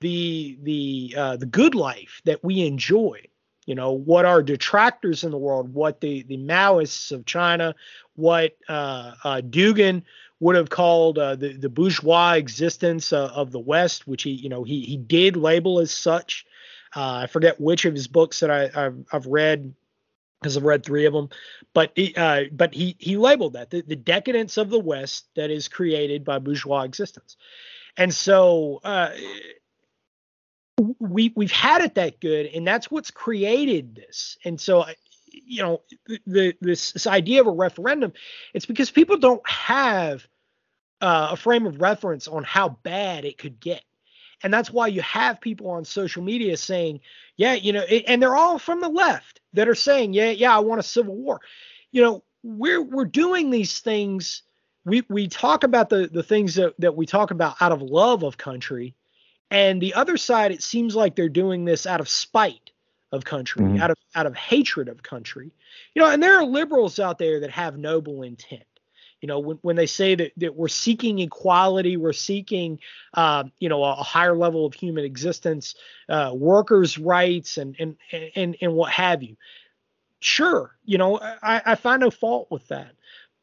the the uh, the good life that we enjoy. You know what are detractors in the world, what the the Maoists of China, what uh, uh, Dugin would have called uh, the the bourgeois existence uh, of the West, which he you know he he did label as such. Uh, I forget which of his books that I, have I've read because I've read three of them, but he, uh, but he he labeled that the, the decadence of the West that is created by bourgeois existence, And so uh, we we've had it that good, and that's what's created this. And so you know the this, this idea of a referendum, it's because people don't have uh, a frame of reference on how bad it could get. And that's why you have people on social media saying, yeah, you know, and they're all from the left that are saying, yeah, yeah, I want a civil war. You know, we're we're doing these things. We we talk about the the things that, that we talk about out of love of country, and the other side, it seems like they're doing this out of spite of country, mm-hmm. out of out of hatred of country. You know, and there are liberals out there that have noble intent you know, when, when they say that, that we're seeking equality, we're seeking, uh, you know, a, higher level of human existence, uh, workers' rights, and and and and what have you. Sure, you know, I, I find no fault with that.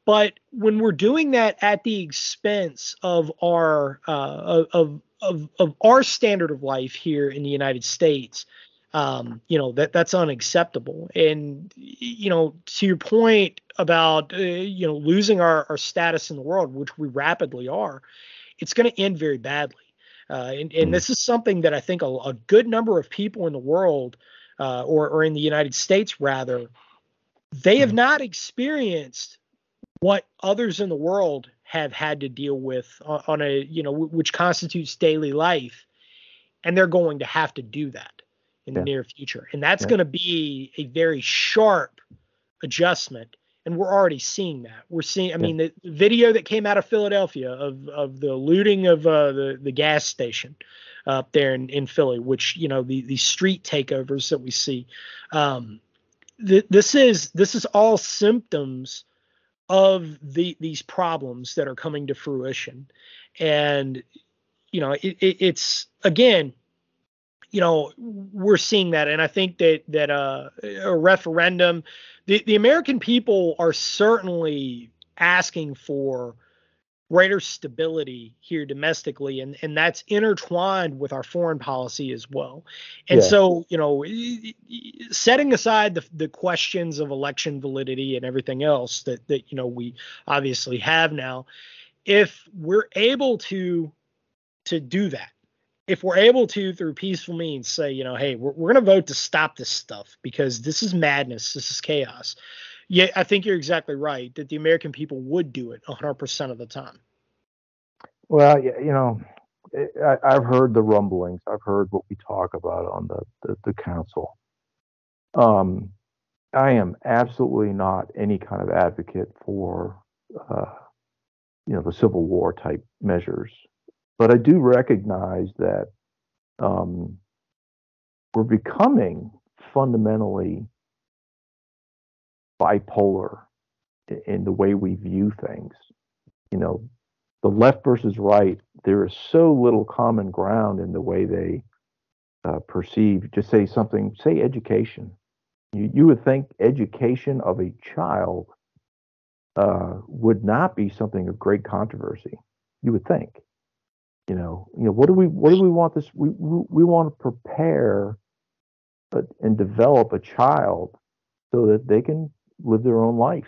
But when we're doing that at the expense of our uh, of, of of our standard of life here in the United States, um, you know that that's unacceptable. And you know, to your point about uh, you know losing our, our status in the world, which we rapidly are, it's going to end very badly. Uh, and, and, hmm. this is something that I think a, a good number of people in the world, uh, or, or in the United States rather, they have hmm. not experienced what others in the world have had to deal with on, on a you know which constitutes daily life, and they're going to have to do that in the near future. And that's yeah. going to be a very sharp adjustment. And we're already seeing that. We're seeing, I mean, the video that came out of Philadelphia of, of the looting of uh, the, the gas station up there in, in Philly, which, you know, the, the street takeovers that we see. Um, th- this is, this is all symptoms of the, these problems that are coming to fruition. And, you know, it, it, it's, again, you know we're seeing that and i think that that uh, a referendum the, the american people are certainly asking for greater stability here domestically and and that's intertwined with our foreign policy as well and yeah. so you know setting aside the, the questions of election validity and everything else that that you know we obviously have now if we're able to to do that if we're able to through peaceful means say you know hey we're, we're going to vote to stop this stuff because this is madness this is chaos yeah i think you're exactly right that the american people would do it 100% of the time. Well you know I, have heard the rumblings. I've heard what we talk about on the, the, the council. Um, i am absolutely not any kind of advocate for uh, you know the civil war type measures but I do recognize that um, we're becoming fundamentally bipolar in the way we view things. You know, the left versus right, there is so little common ground in the way they uh, perceive. Just say something, say education. You, you would think education of a child uh, would not be something of great controversy. You would think. You know, you know, what do we what do we want this? We we, we want to prepare a, and develop a child so that they can live their own life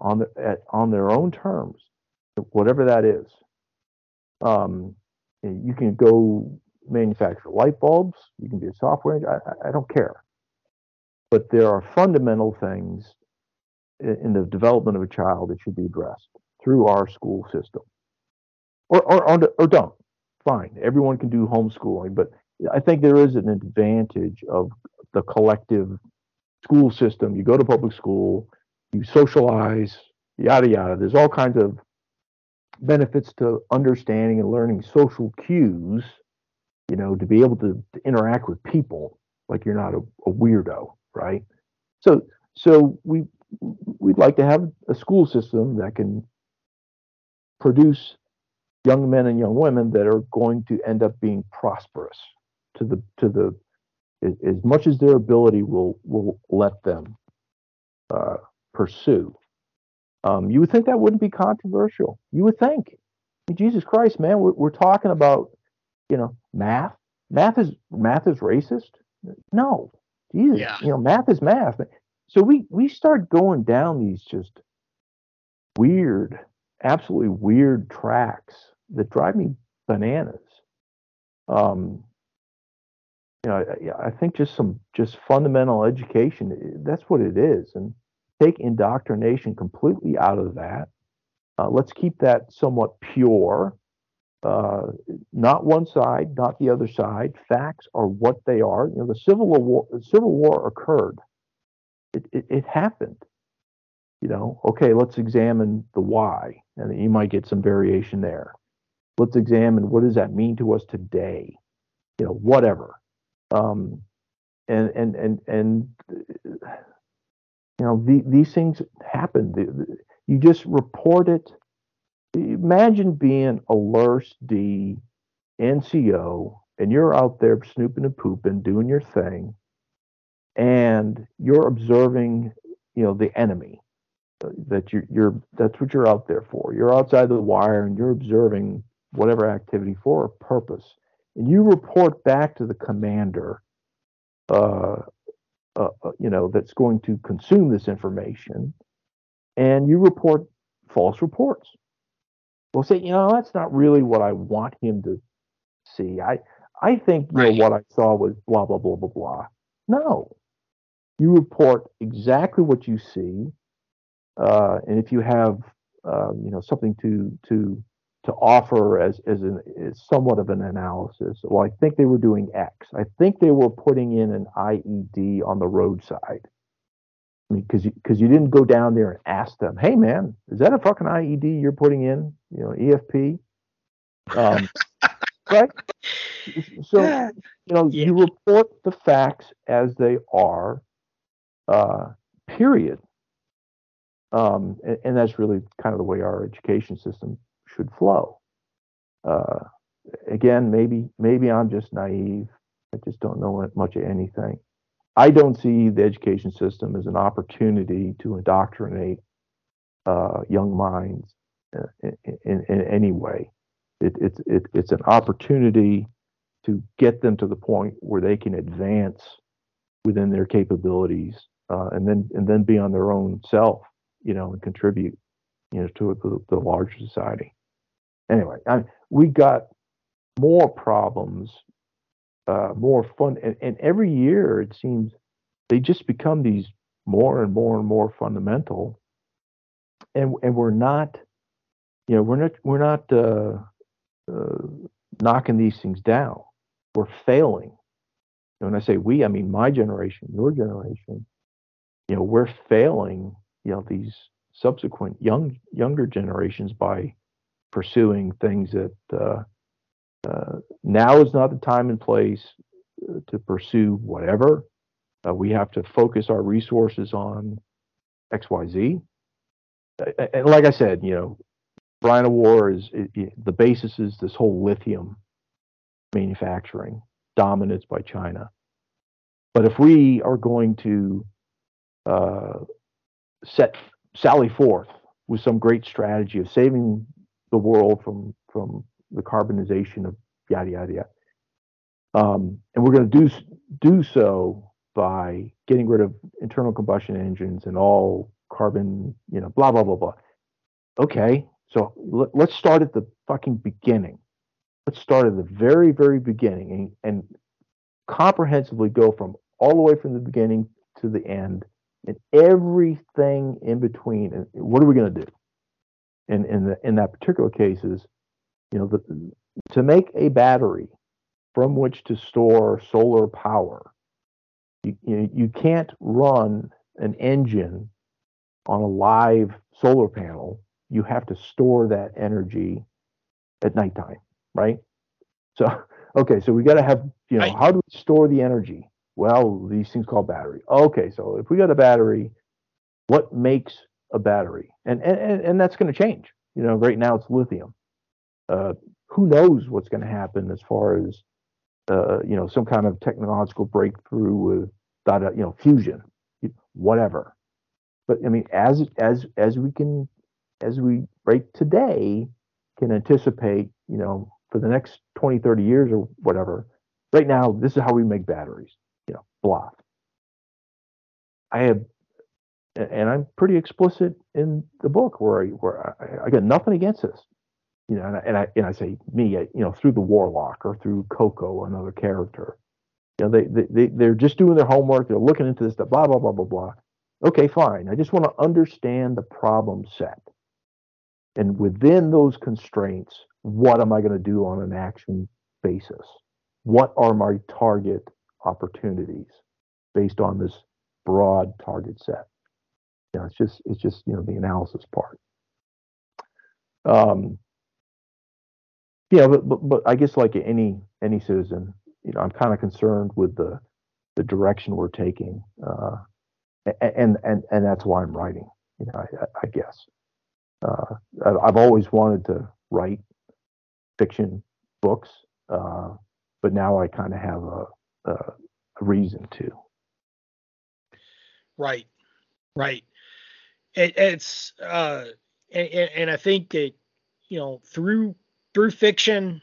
on the, at, on their own terms, whatever that is. Um, you can go manufacture light bulbs. You can be a software. I, I don't care. But there are fundamental things in the development of a child that should be addressed through our school system, or or or, or don't fine. Everyone can do homeschooling, but I think there is an advantage of the collective school system. You go to public school, you socialize, yada yada. There's all kinds of benefits to understanding and learning social cues, you know, to be able to, to interact with people like you're not a, a weirdo, right? So so we we'd like to have a school system that can produce young men and young women that are going to end up being prosperous to the to the as much as their ability will will let them uh, pursue. Um, you would think that wouldn't be controversial. You would think, I mean, Jesus Christ, man, we're, we're talking about you know math. Math is math is racist. No, Jesus, yeah. you know math is math. So we we start going down these just weird, absolutely weird tracks that drive me bananas. Um, you know, I, I think just some just fundamental education. That's what it is, and take indoctrination completely out of that. Uh, let's keep that somewhat pure. Uh, not one side, not the other side. Facts are what they are. You know, the Civil War, the Civil War occurred. It, it, it happened. You know, okay, let's examine the why, and you might get some variation there. Let's examine what does that mean to us today. You know, whatever. Um, and and and and you know the, these things happen. The, the, you just report it. Imagine being a LURS-D NCO and you're out there snooping and pooping, doing your thing, and you're observing, you know, the enemy. Uh, that you're, you're that's what you're out there for. You're outside the wire and you're observing whatever activity for a purpose and you report back to the commander, uh, uh, uh, you know, that's going to consume this information, and you report false reports. We'll say, you know, that's not really what I want him to see. I, I think you right. know what I saw was blah blah blah blah blah. No, you report exactly what you see, uh, and if you have, uh, you know, something to to to offer as as, an, as somewhat of an analysis. Well, I think they were doing X. I think they were putting in an IED on the roadside. I mean, because you, cause you didn't go down there and ask them, "Hey, man, is that a fucking IED you're putting in? You know, EFP." Um, (laughs) right. So you know, yeah. you report the facts as they are. Uh, period. Um, and, and, that's really kind of the way our education system should flow. Uh, again, maybe maybe I'm just naive. I just don't know much of anything. I don't see the education system as an opportunity to indoctrinate uh, young minds in, in, in any way. It, it, it, it's an opportunity to get them to the point where they can advance within their capabilities uh, and then and then be on their own self, you know, and contribute, you know, to the larger society anyway, I, we got more problems, uh, more fun, and, and every year it seems they just become these more and more and more fundamental, and and we're not, you know, we're not we're not uh, uh, knocking these things down. We're failing. And when I say we, I mean my generation, your generation. You know, we're failing. You know, these subsequent young younger generations by pursuing things that uh, uh, now is not the time and place uh, to pursue whatever. Uh, we have to focus our resources on X, Y, Z. And like I said, you know, Brine War is it, it, the basis is this whole lithium manufacturing dominance by China. But if we are going to uh, set sally forth with some great strategy of saving the world from from the carbonization of yada yada yada. Um, and we're going to do do so by getting rid of internal combustion engines and all carbon, you know, blah blah blah blah. Okay, so let, let's start at the fucking beginning. Let's start at the very very beginning and, and comprehensively go from all the way from the beginning to the end and everything in between. And what are we going to do? In in the in that particular case is, you know, the, to make a battery from which to store solar power, you, you, you can't run an engine on a live solar panel. You have to store that energy at nighttime, right? So, (laughs) okay, so we got to have, you know, right. how do we store the energy? Well, these things called battery. Okay, so if we got a battery, what makes a battery, and and and that's going to change. You know, right now it's lithium. Uh, who knows what's going to happen as far as uh, you know some kind of technological breakthrough with data, you know, fusion, whatever. But I mean, as as as we can, as we right today can anticipate, you know, for the next 20, 30 years or whatever. Right now, this is how we make batteries. You know, blah. I have and I'm pretty explicit in the book where I, where I, I got nothing against this. you know, and I, and I and I say me, you know, through the Warlock or through Coco, another character. You know, they they, they they're just doing their homework. They're looking into this. Blah blah blah blah blah. Okay, fine. I just want to understand the problem set, and within those constraints, what am I going to do on an action basis? What are my target opportunities based on this broad target set? You know, it's just it's just you know the analysis part. Um, yeah, but, but but I guess like any any citizen, you know, I'm kind of concerned with the the direction we're taking, uh, and and and that's why I'm writing. You know, I, I guess uh, I've always wanted to write fiction books, uh, but now I kind of have a, a, a reason to. Right, right. It, it's uh, and, and I think that you know through through fiction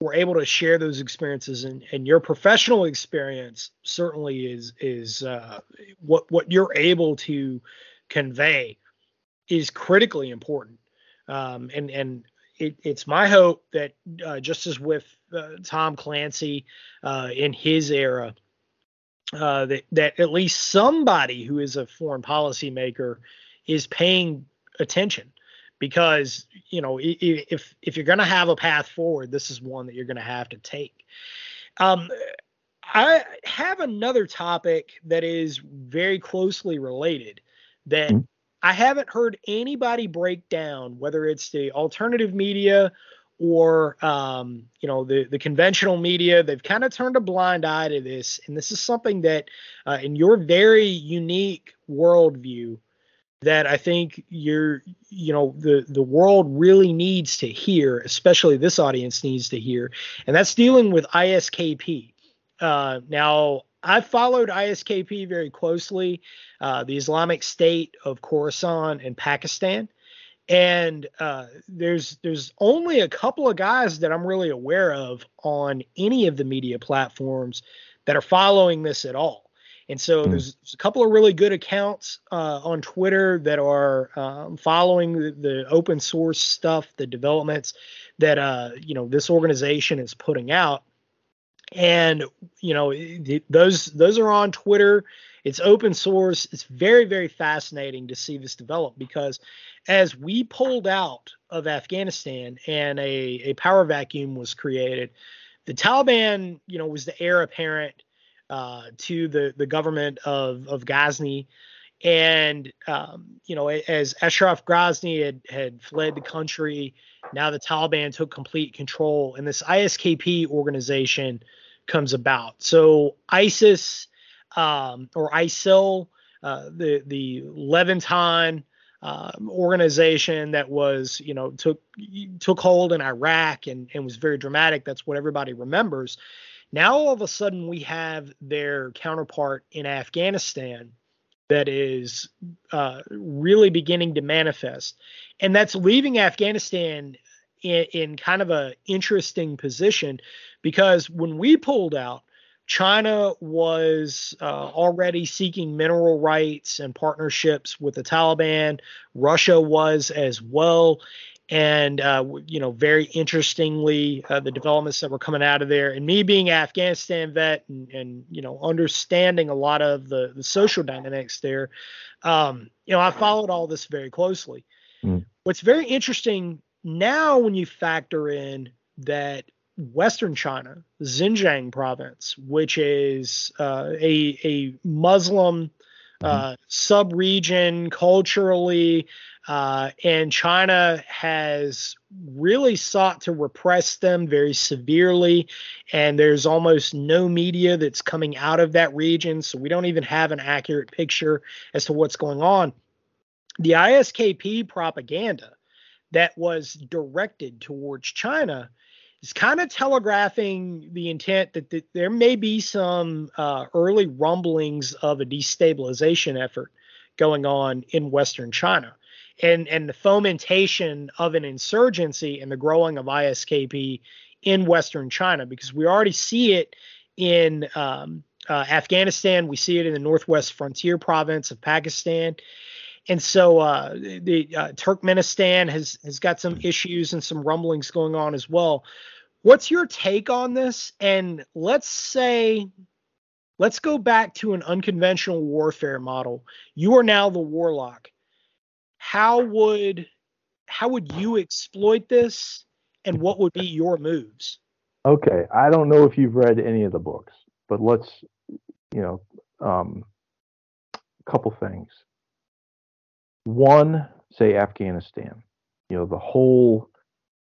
we're able to share those experiences and, and your professional experience certainly is is uh, what what you're able to convey is critically important. Um, and and it, it's my hope that uh, just as with uh, Tom Clancy uh, in his era uh, that that at least somebody who is a foreign policy maker is paying attention because you know if if you're going to have a path forward this is one that you're going to have to take. Um, i have another topic that is very closely related that mm-hmm. i haven't heard anybody break down whether it's the alternative media or um, you know the the conventional media. They've kind of turned a blind eye to this. And this is something that uh, in your very unique worldview that I think you're, you know, the the world really needs to hear, especially this audience needs to hear, and that's dealing with ISKP. Uh, now, I've followed ISKP very closely, uh, the Islamic State of Khorasan and Pakistan, and uh, there's there's only a couple of guys that I'm really aware of on any of the media platforms that are following this at all. And so mm. there's, there's, a couple of really good accounts uh, on Twitter that are um, following the, the, open source stuff, the developments that uh, you know this organization is putting out. And you know those those are on Twitter. It's open source. It's very very fascinating to see this develop because as we pulled out of Afghanistan and a, a power vacuum was created, the Taliban you know was the heir apparent uh, to the the government of of Ghazni. And um, you know, as Ashraf Ghazni had had fled the country, now the Taliban took complete control, and this ISKP organization comes about. So ISIS um, or ISIL, uh, the the Levantine um, organization that was, you know, took took hold in Iraq and and was very dramatic. That's what everybody remembers. Now all of a sudden we have their counterpart in Afghanistan that is uh, really beginning to manifest, and that's leaving Afghanistan in, in kind of a interesting position because when we pulled out, China was uh, already seeking mineral rights and partnerships with the Taliban. Russia was as well and uh, you know, very interestingly, uh, the developments that were coming out of there, and me being Afghanistan vet and, and you know, understanding a lot of the, the social dynamics there, um, you know, I followed all this very closely. Mm. What's very interesting now, when you factor in that Western China, Xinjiang province, which is uh, a a Muslim mm-hmm. uh, sub-region culturally uh, and China has really sought to repress them very severely. And there's almost no media that's coming out of that region. So we don't even have an accurate picture as to what's going on. The ISKP propaganda that was directed towards China is kind of telegraphing the intent that, that there may be some uh, early rumblings of a destabilization effort going on in Western China and and the fomentation of an insurgency and the growing of ISKP in Western China because we already see it in um, uh, Afghanistan, we see it in the northwest frontier province of Pakistan, and so uh, the uh, Turkmenistan has has got some issues and some rumblings going on as well. What's your take on this? And let's say, let's go back to an unconventional warfare model. You are now the warlock. How would how would you exploit this, and what would be your moves? Okay, I don't know if you've read any of the books, but let's, you know, um, a couple things. One, say Afghanistan, you know, the whole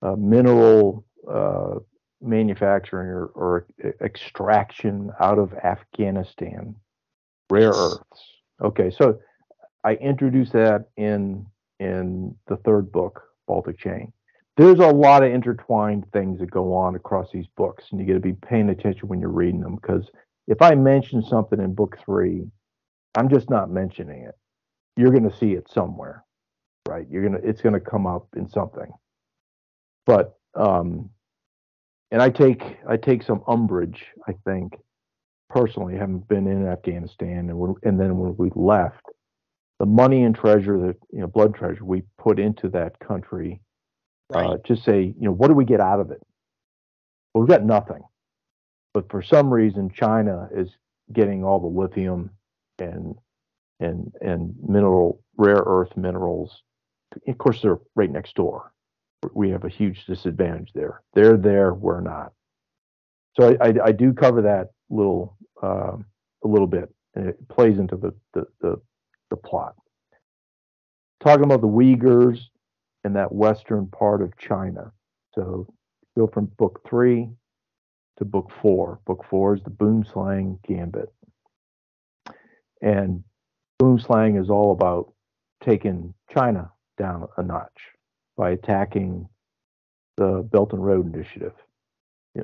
uh, mineral uh, manufacturing or, or, extraction out of Afghanistan, rare earths. Okay, so I introduced that in in the third book, Baltic Chain. There's a lot of intertwined things that go on across these books, and you got to be paying attention when you're reading them because if I mention something in book three, I'm just not mentioning it. You're going to see it somewhere, right? You're gonna it's going to come up in something. But um, and I take I take some umbrage. I think personally, having been in Afghanistan and and then when we left, the money and treasure that you know blood treasure we put into that country. Uh, right. Uh, just say you know what do we get out of it? Well, we've got nothing. But for some reason, China is getting all the lithium and and and mineral rare earth minerals. Of course, they're right next door. We have a huge disadvantage there. They're there, we're not. So I, I, I do cover that little uh, a little bit, and it plays into the, the the the plot. Talking about the Uyghurs in that western part of China. So go from book three to book four. Book four is the Boomslang Gambit. And Boomslang is all about taking China down a notch by attacking the Belt and Road Initiative,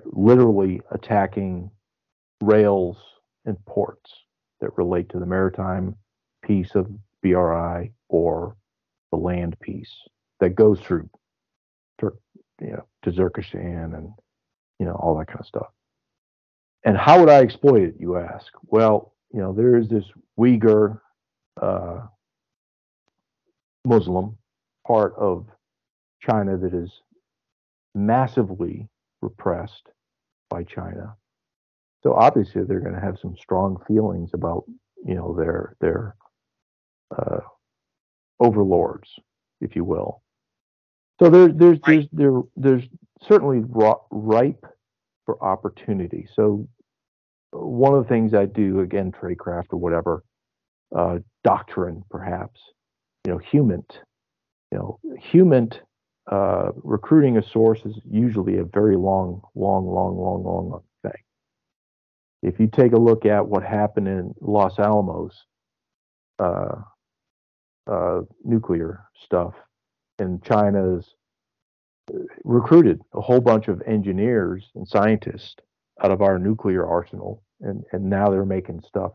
literally attacking rails and ports that relate to the maritime piece of BRI or the land piece that goes through, Turk you know, Tajikistan and you know, all that kind of stuff. And how would I exploit it, you ask? Well, you know, there is this Uyghur uh, Muslim part of China that is massively repressed by China. So obviously they're going to have some strong feelings about, you know, their their uh, overlords, if you will. So there, there's there's there, there's certainly ripe for opportunity. So one of the things I do again, tradecraft or whatever, uh, doctrine perhaps, you know, human, you know, human uh, recruiting a source is usually a very long, long, long, long, long thing. If you take a look at what happened in Los Alamos, uh, uh, nuclear stuff, and China's recruited a whole bunch of engineers and scientists out of our nuclear arsenal, and, and now they're making stuff.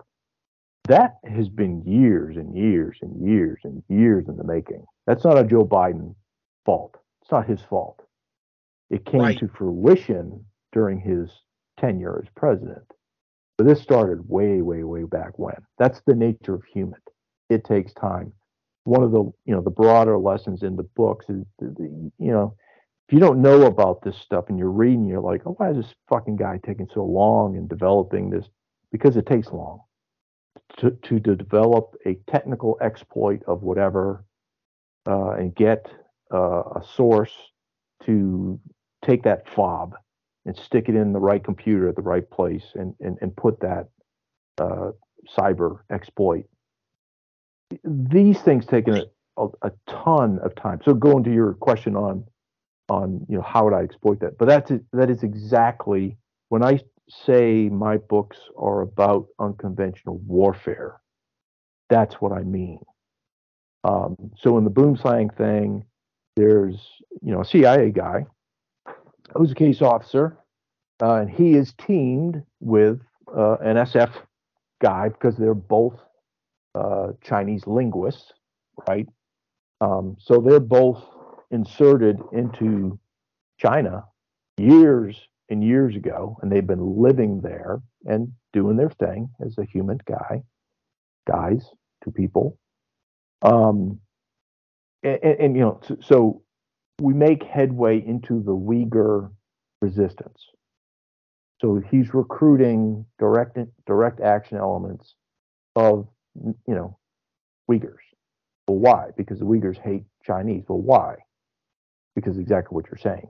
That has been years and years and years and years in the making. That's not a Joe Biden fault. It's not his fault. It came right. to fruition during his tenure as president. But this started way, way, way back when. That's the nature of human. It takes time one of the you know the broader lessons in the books is you know if you don't know about this stuff and you're reading you're like oh why is this fucking guy taking so long in developing this? Because it takes long to, to, to develop a technical exploit of whatever uh, and get uh, a source to take that fob and stick it in the right computer at the right place and, and, and put that uh, cyber exploit these things take a, a, ton of time. So going to your question on on you know how would I exploit that? But that's that is exactly when I say my books are about unconventional warfare. That's what I mean. Um, so in the boomslang thing, there's you know a CIA guy who's a case officer, uh, and he is teamed with uh, an SF guy because they're both uh, Chinese linguists, right? Um, so they're both inserted into China years and years ago, and they've been living there and doing their thing as a human guy, guys, to people. Um, and, and, and you know, so, so we make headway into the Uyghur resistance. So he's recruiting direct direct action elements of you know Uyghurs. Well, why? Because the Uyghurs hate Chinese. Well, why? Because exactly what you're saying.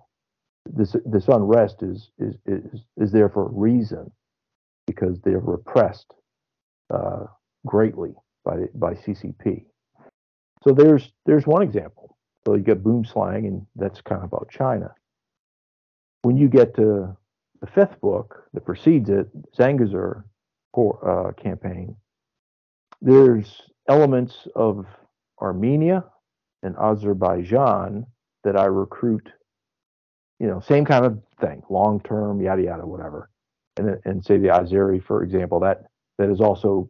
This this unrest is is is is there for a reason, because they're repressed uh, greatly by by CCP. So there's there's one example. So you get Boomslang, and that's kind of about China. When you get to the fifth book that precedes it, Zangezur uh, campaign, there's elements of Armenia and Azerbaijan that I recruit, you know, same kind of thing, long term, yada yada, whatever. And, and say the Azeri, for example, that that is also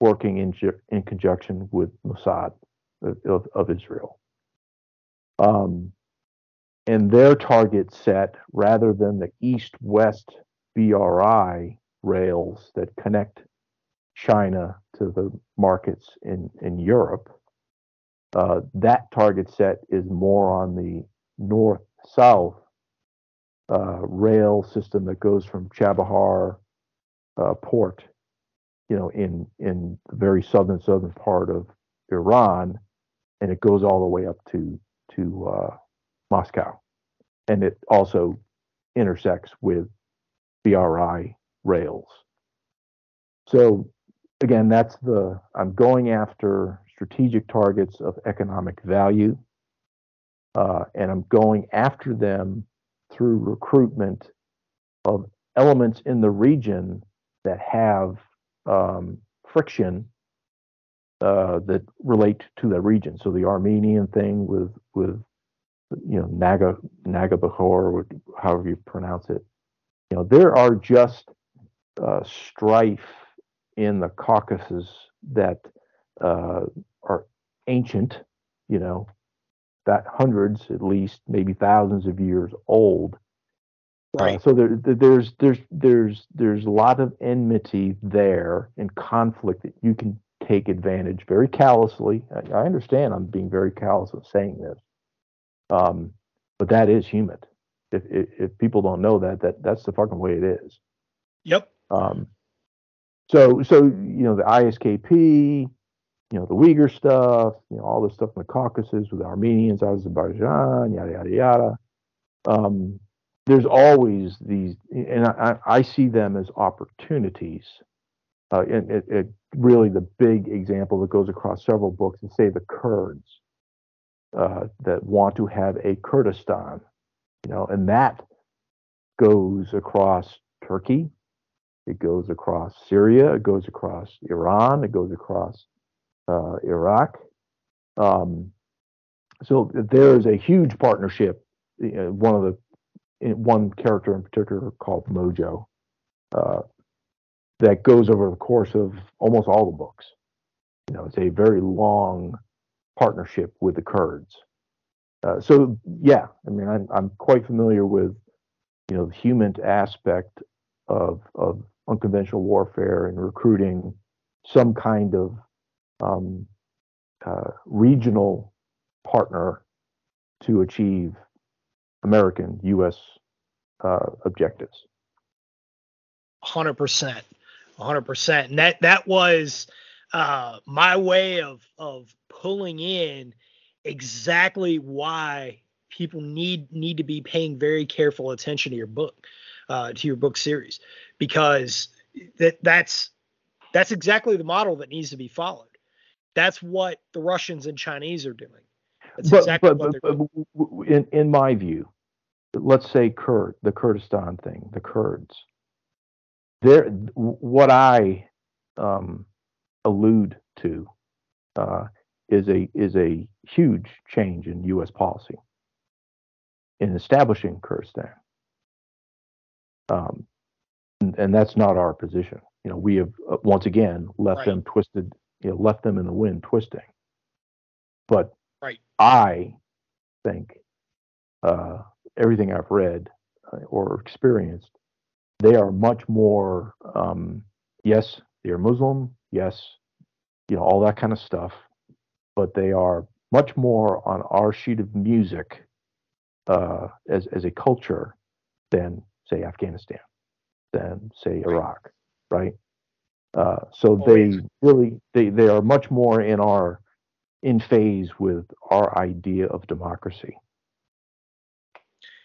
working in in conjunction with Mossad of, of Israel. Um, and their target set, rather than the east-west BRI rails that connect China to the markets in in Europe, uh, that target set is more on the north-south uh, rail system that goes from Chabahar uh, port, you know, in in the very southern southern part of Iran, and it goes all the way up to to uh, Moscow, and it also intersects with BRI rails. So again, that's the I'm going after strategic targets of economic value, uh, and I'm going after them through recruitment of elements in the region that have um, friction uh, that relate to the region. So the Armenian thing with with you know Naga however you pronounce it. You know there are just uh, strife in the Caucasus that uh, are ancient, you know, that hundreds at least, maybe thousands of years old. Uh, right. Uh, so there, there's there's there's there's a lot of enmity there and conflict that you can take advantage very callously. I, I understand I'm being very callous in saying this, um, but that is human. If, if, if people don't know that, that that's the fucking way it is. Yep. Um, so so you know the ISKP, you know, the Uyghur stuff, you know, all this stuff in the Caucasus with the Armenians, Azerbaijan, yada yada yada. Um, there's always these, and I, I, see them as opportunities. Uh, and it, it, really the big example that goes across several books, and say the Kurds uh, that want to have a Kurdistan, you know, and that goes across Turkey, it goes across Syria, it goes across Iran, it goes across uh, Iraq. Um, so there is a huge partnership. one of the one character in particular called Mojo uh, that goes over the course of almost all the books. You know, it's a very long partnership with the Kurds. Uh, so yeah, I mean, I'm, I'm quite familiar with you know the human aspect of of unconventional warfare and recruiting some kind of um, uh, regional partner to achieve American U.S. Uh, objectives. Hundred percent, hundred percent, and that that was uh, my way of of pulling in exactly why people need need to be paying very careful attention to your book, uh, to your book series, because that that's that's exactly the model that needs to be followed. That's what the Russians and Chinese are doing. That's but, exactly but, but, but in in my view, let's say Kurd, the Kurdistan thing, the Kurds. There, what I um, allude to uh, is a is a huge change in U.S. policy in establishing Kurdistan. Um, and, and, that's not our position. You know, we have uh, once again left right. them twisted you know, left them in the wind twisting. But right. I think uh, everything I've read uh, or experienced, they are much more, um, yes, they're Muslim, yes, you know, all that kind of stuff. but they are much more on our sheet of music uh, as as a culture than say Afghanistan, than say Iraq, right? Uh, so they really they they are much more in our in phase with our idea of democracy.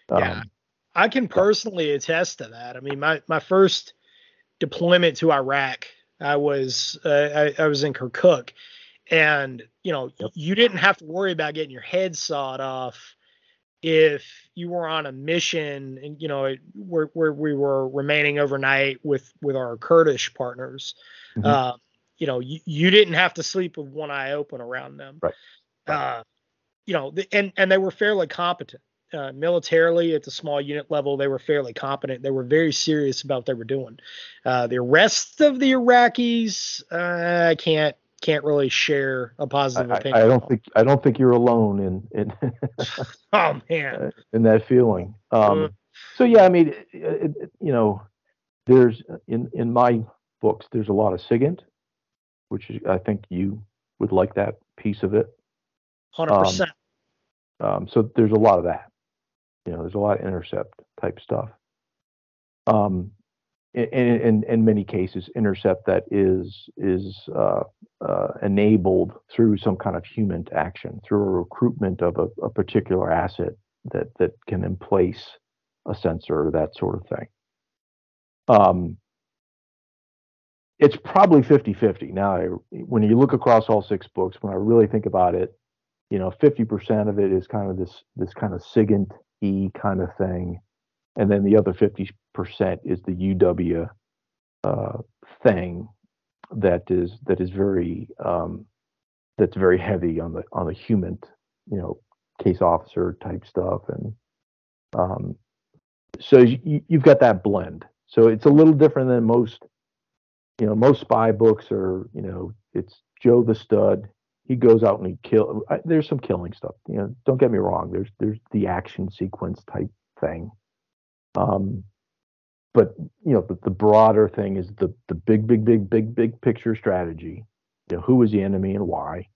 Yeah, um, I can personally attest to that. I mean, my my first deployment to Iraq, I was uh, I, I, was in Kirkuk, and you know yep. you didn't have to worry about getting your head sawed off if you were on a mission and you know where, where we were remaining overnight with with our Kurdish partners. Mm-hmm. Uh, you know, you, you didn't have to sleep with one eye open around them. Right. Uh, you know, and and they were fairly competent. Uh, militarily at the small unit level, they were fairly competent. They were very serious about what they were doing. Uh, the rest of the Iraqis, uh, I can't can't really share a positive I, opinion. I, don't think I don't think you're alone in in (laughs) oh man in that feeling. Um, so yeah, I mean, it, it, you know, there's in in my books there's a lot of SIGINT, which is, I think you would like that piece of it. Hundred um, percent. Um, so there's a lot of that. You know, there's a lot of intercept type stuff. Um, in, in, in many cases, intercept that is is uh, uh, enabled through some kind of human action, through a recruitment of a, a particular asset that that can emplace a sensor or that sort of thing. Um, it's probably 50-50. Now, when you look across all six books, when I really think about it, you know, 50% of it is kind of this this kind of SIGINT E kind of thing, and then the other 50% is the UW uh, thing that is that is very um, that's very heavy on the on the human, you know, case officer type stuff, and um, so you, you've got that blend. So it's a little different than most, you know, most spy books are, you know, it's Joe the stud. He goes out and he kill. There's some killing stuff. You know, don't get me wrong. There's there's the action sequence type thing. Um, but you know, the, the broader thing is the the big, big, big, big, big picture strategy. You know, who is the enemy and why?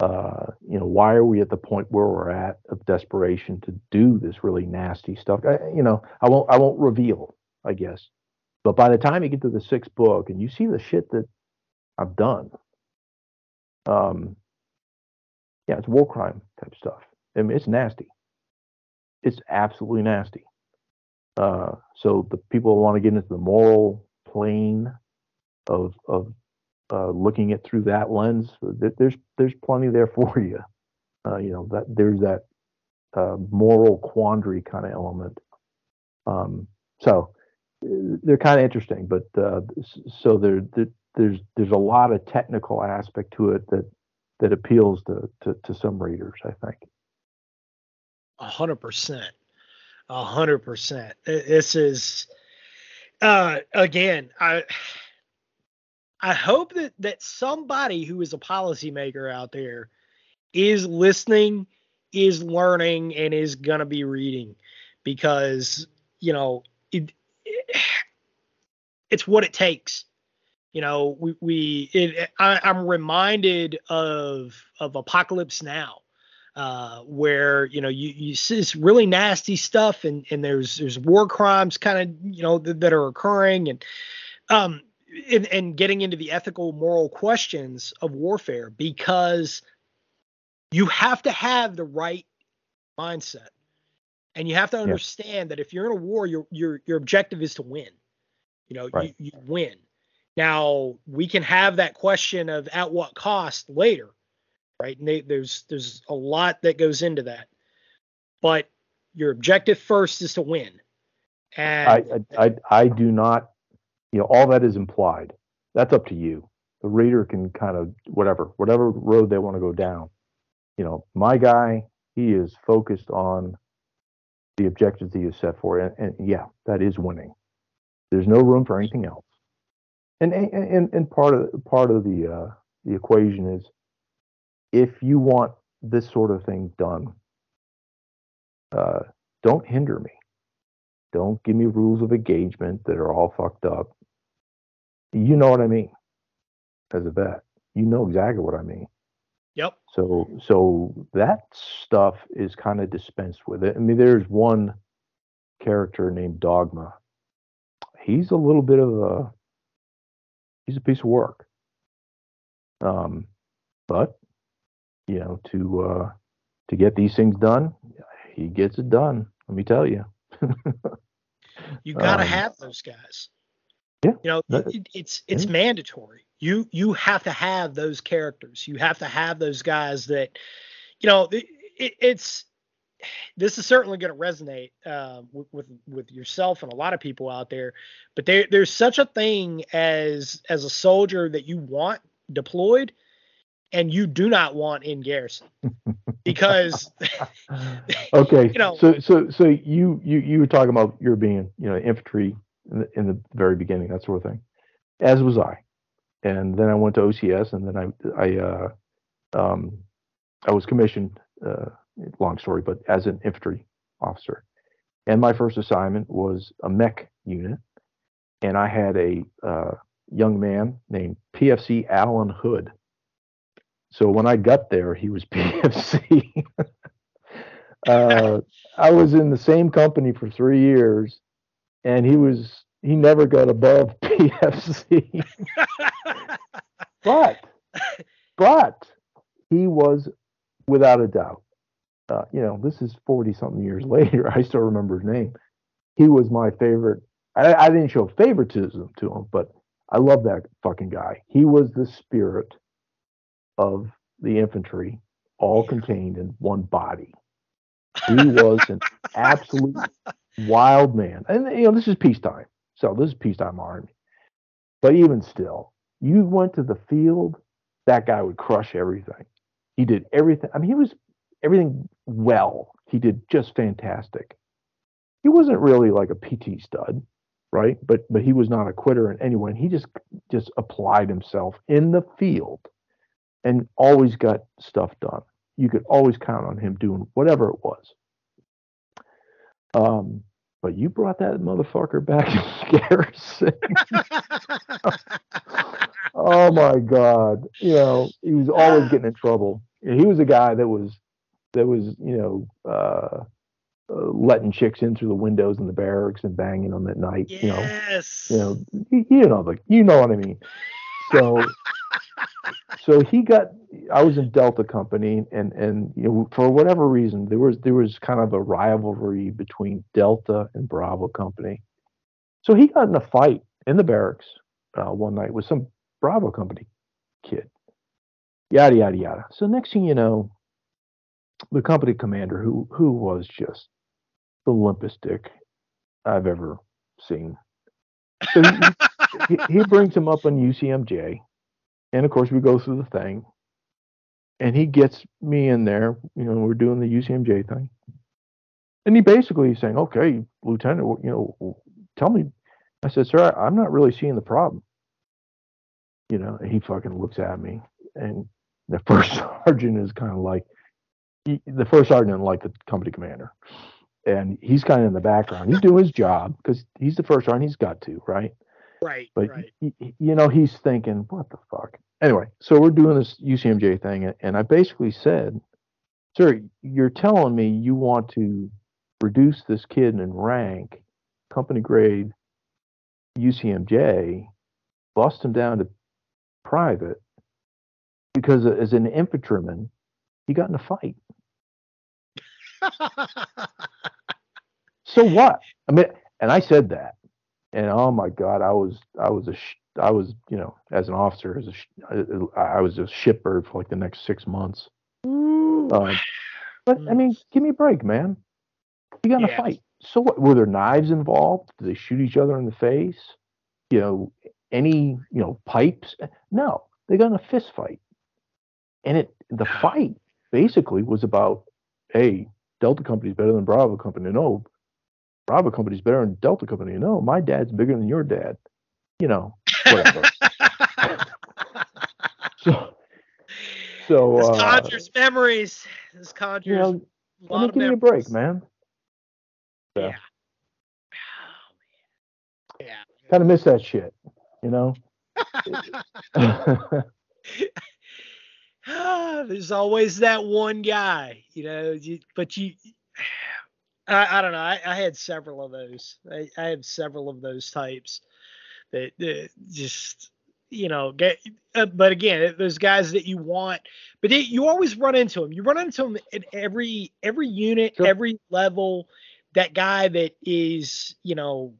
Uh, you know, why are we at the point where we're at of desperation to do this really nasty stuff? I, you know, I won't I won't reveal, I guess. But by the time you get to the sixth book and you see the shit that I've done, um, yeah, it's war crime type stuff. I mean, it's nasty. It's absolutely nasty. Uh, so the people want to get into the moral plane of of uh, looking at through that lens. There's there's plenty there for (laughs) you. Uh, you know that there's that uh, moral quandary kind of element. Um, so they're kind of interesting, but uh, so there, there, there's there's a lot of technical aspect to it that that appeals to to, to some readers. I think. A hundred percent. A hundred percent. This is uh again, I I hope that that somebody who is a policymaker out there is listening, is learning, and is gonna be reading because you know it, it it's what it takes. You know, we we it, I, I'm reminded of of Apocalypse Now uh, where you know you, you see this really nasty stuff and and there's there's war crimes kind of you know th- that are occurring and um and, and getting into the ethical moral questions of warfare because you have to have the right mindset and you have to understand yeah. that if you're in a war your your your objective is to win you know right. you, you win now we can have that question of at what cost later right? And they, there's there's a lot that goes into that, but your objective first is to win. And I, I I do not, you know, all that is implied. That's up to you. The reader can kind of whatever whatever road they want to go down. You know, my guy, he is focused on the objectives he is set for, and, and yeah, that is winning. There's no room for anything else. And and and part of part of the uh, the equation is if you want this sort of thing done, uh, don't hinder me. Don't give me rules of engagement that are all fucked up. You know what I mean as a vet. You know exactly what I mean. Yep. So so that stuff is kind of dispensed with it. I mean, there's one character named Dogma. He's a little bit of a he's a piece of work. Um, but you know, to uh, to get these things done, he gets it done. Let me tell you. You (laughs) got to Um, have those guys. yeah, You know, that- it, it's it's yeah. mandatory. You you have to have those characters. You have to have those guys that, you know, it, it, it's this is certainly going to resonate uh, with, with with yourself and a lot of people out there. But there there's such a thing as as a soldier that you want deployed, and you do not want in garrison because (laughs) okay. You know- so so so you you you were talking about your being you know infantry in the, in the very beginning that sort of thing, as was I, and then I went to OCS and then I I uh, um I was commissioned. Uh, long story, but as an infantry officer, and my first assignment was a mech unit, and I had a uh, young man named PFC Alan Hood. So when I got there, he was (laughs) PFC. uh, I was in the same company for three years, and he was he never got above (laughs) PFC. but but he was without a doubt. Uh, you know, this is forty something years (laughs) later. I still remember his name. He was my favorite. I, I didn't show favoritism to him, but I love that fucking guy. He was the spirit of the infantry, all contained in one body. He was an absolute wild man. And you know, this is peacetime. So this is peacetime army. But even still, you went to the field, that guy would crush everything. He did everything. I mean, he was everything well. He did just fantastic. He wasn't really like a PT stud, right? But but he was not a quitter in any way. And he just just applied himself in the field and always got stuff done. You could always count on him doing whatever it was. Um, but you brought that motherfucker back (laughs) in Garrison. (laughs) oh my God! You know he was always getting in trouble. He was a guy that was that was you know uh, uh, letting chicks in through the windows in the barracks and banging them at night. You know, yes. you know, you, you know the, you know what I mean. So, so he got. I was in Delta Company, and and you know, for whatever reason, there was there was kind of a rivalry between Delta and Bravo Company. So he got in a fight in the barracks uh, one night with some Bravo Company kid. Yada yada yada. So next thing you know, the company commander, who who was just the limpest dick I've ever seen. So he, he, brings him up on UCMJ, and of course we go through the thing, and he gets me in there. You know, we're doing the UCMJ thing, and he basically is saying, "Okay, Lieutenant, you know, tell me." I said, "Sir, I'm not really seeing the problem." You know, and he fucking looks at me, and the first (laughs) sergeant is kind of like, he, the first sergeant like the company commander, and he's kind of in the background. He's doing his job because he's the first sergeant. He's got to, right? Right. But right. y- y- you know, he's thinking, what the fuck? Anyway, so we're doing this UCMJ thing, and- and I basically said, "Sir, you're telling me you want to reduce this kid in rank, company grade, UCMJ, bust him down to private, because as an infantryman, he got in a fight. (laughs) So what? I mean, and I said that, and oh my God, I was, I was a, sh- I was, you know, as an officer, as a, sh- I, I was a shitbird for like the next six months. Um, but I mean, give me a break, man. You got in Yeah. a fight. So what? Were there knives involved? Did they shoot each other in the face? You know, any, you know, pipes? No, they got in a fist fight. And it, the (sighs) fight basically was about, hey, Delta Company's better than Bravo Company. No, Bravo Company's better than Delta Company. No, my dad's bigger than your dad. You know, whatever. (laughs) (laughs) so, so this uh, conjures memories. This conjures you know, a let lot me of give you a break, man. Yeah. Yeah. Oh, man. Kind of miss that shit, you know. (laughs) (sighs) There's always that one guy, you know. You, but you, I, I don't know. I, I, had several of those. I, I have several of those types that, that just you know get. Uh, but again, those guys that you want, but it, you always run into them. You run into them at every every unit, sure. every level. That guy that is, you know,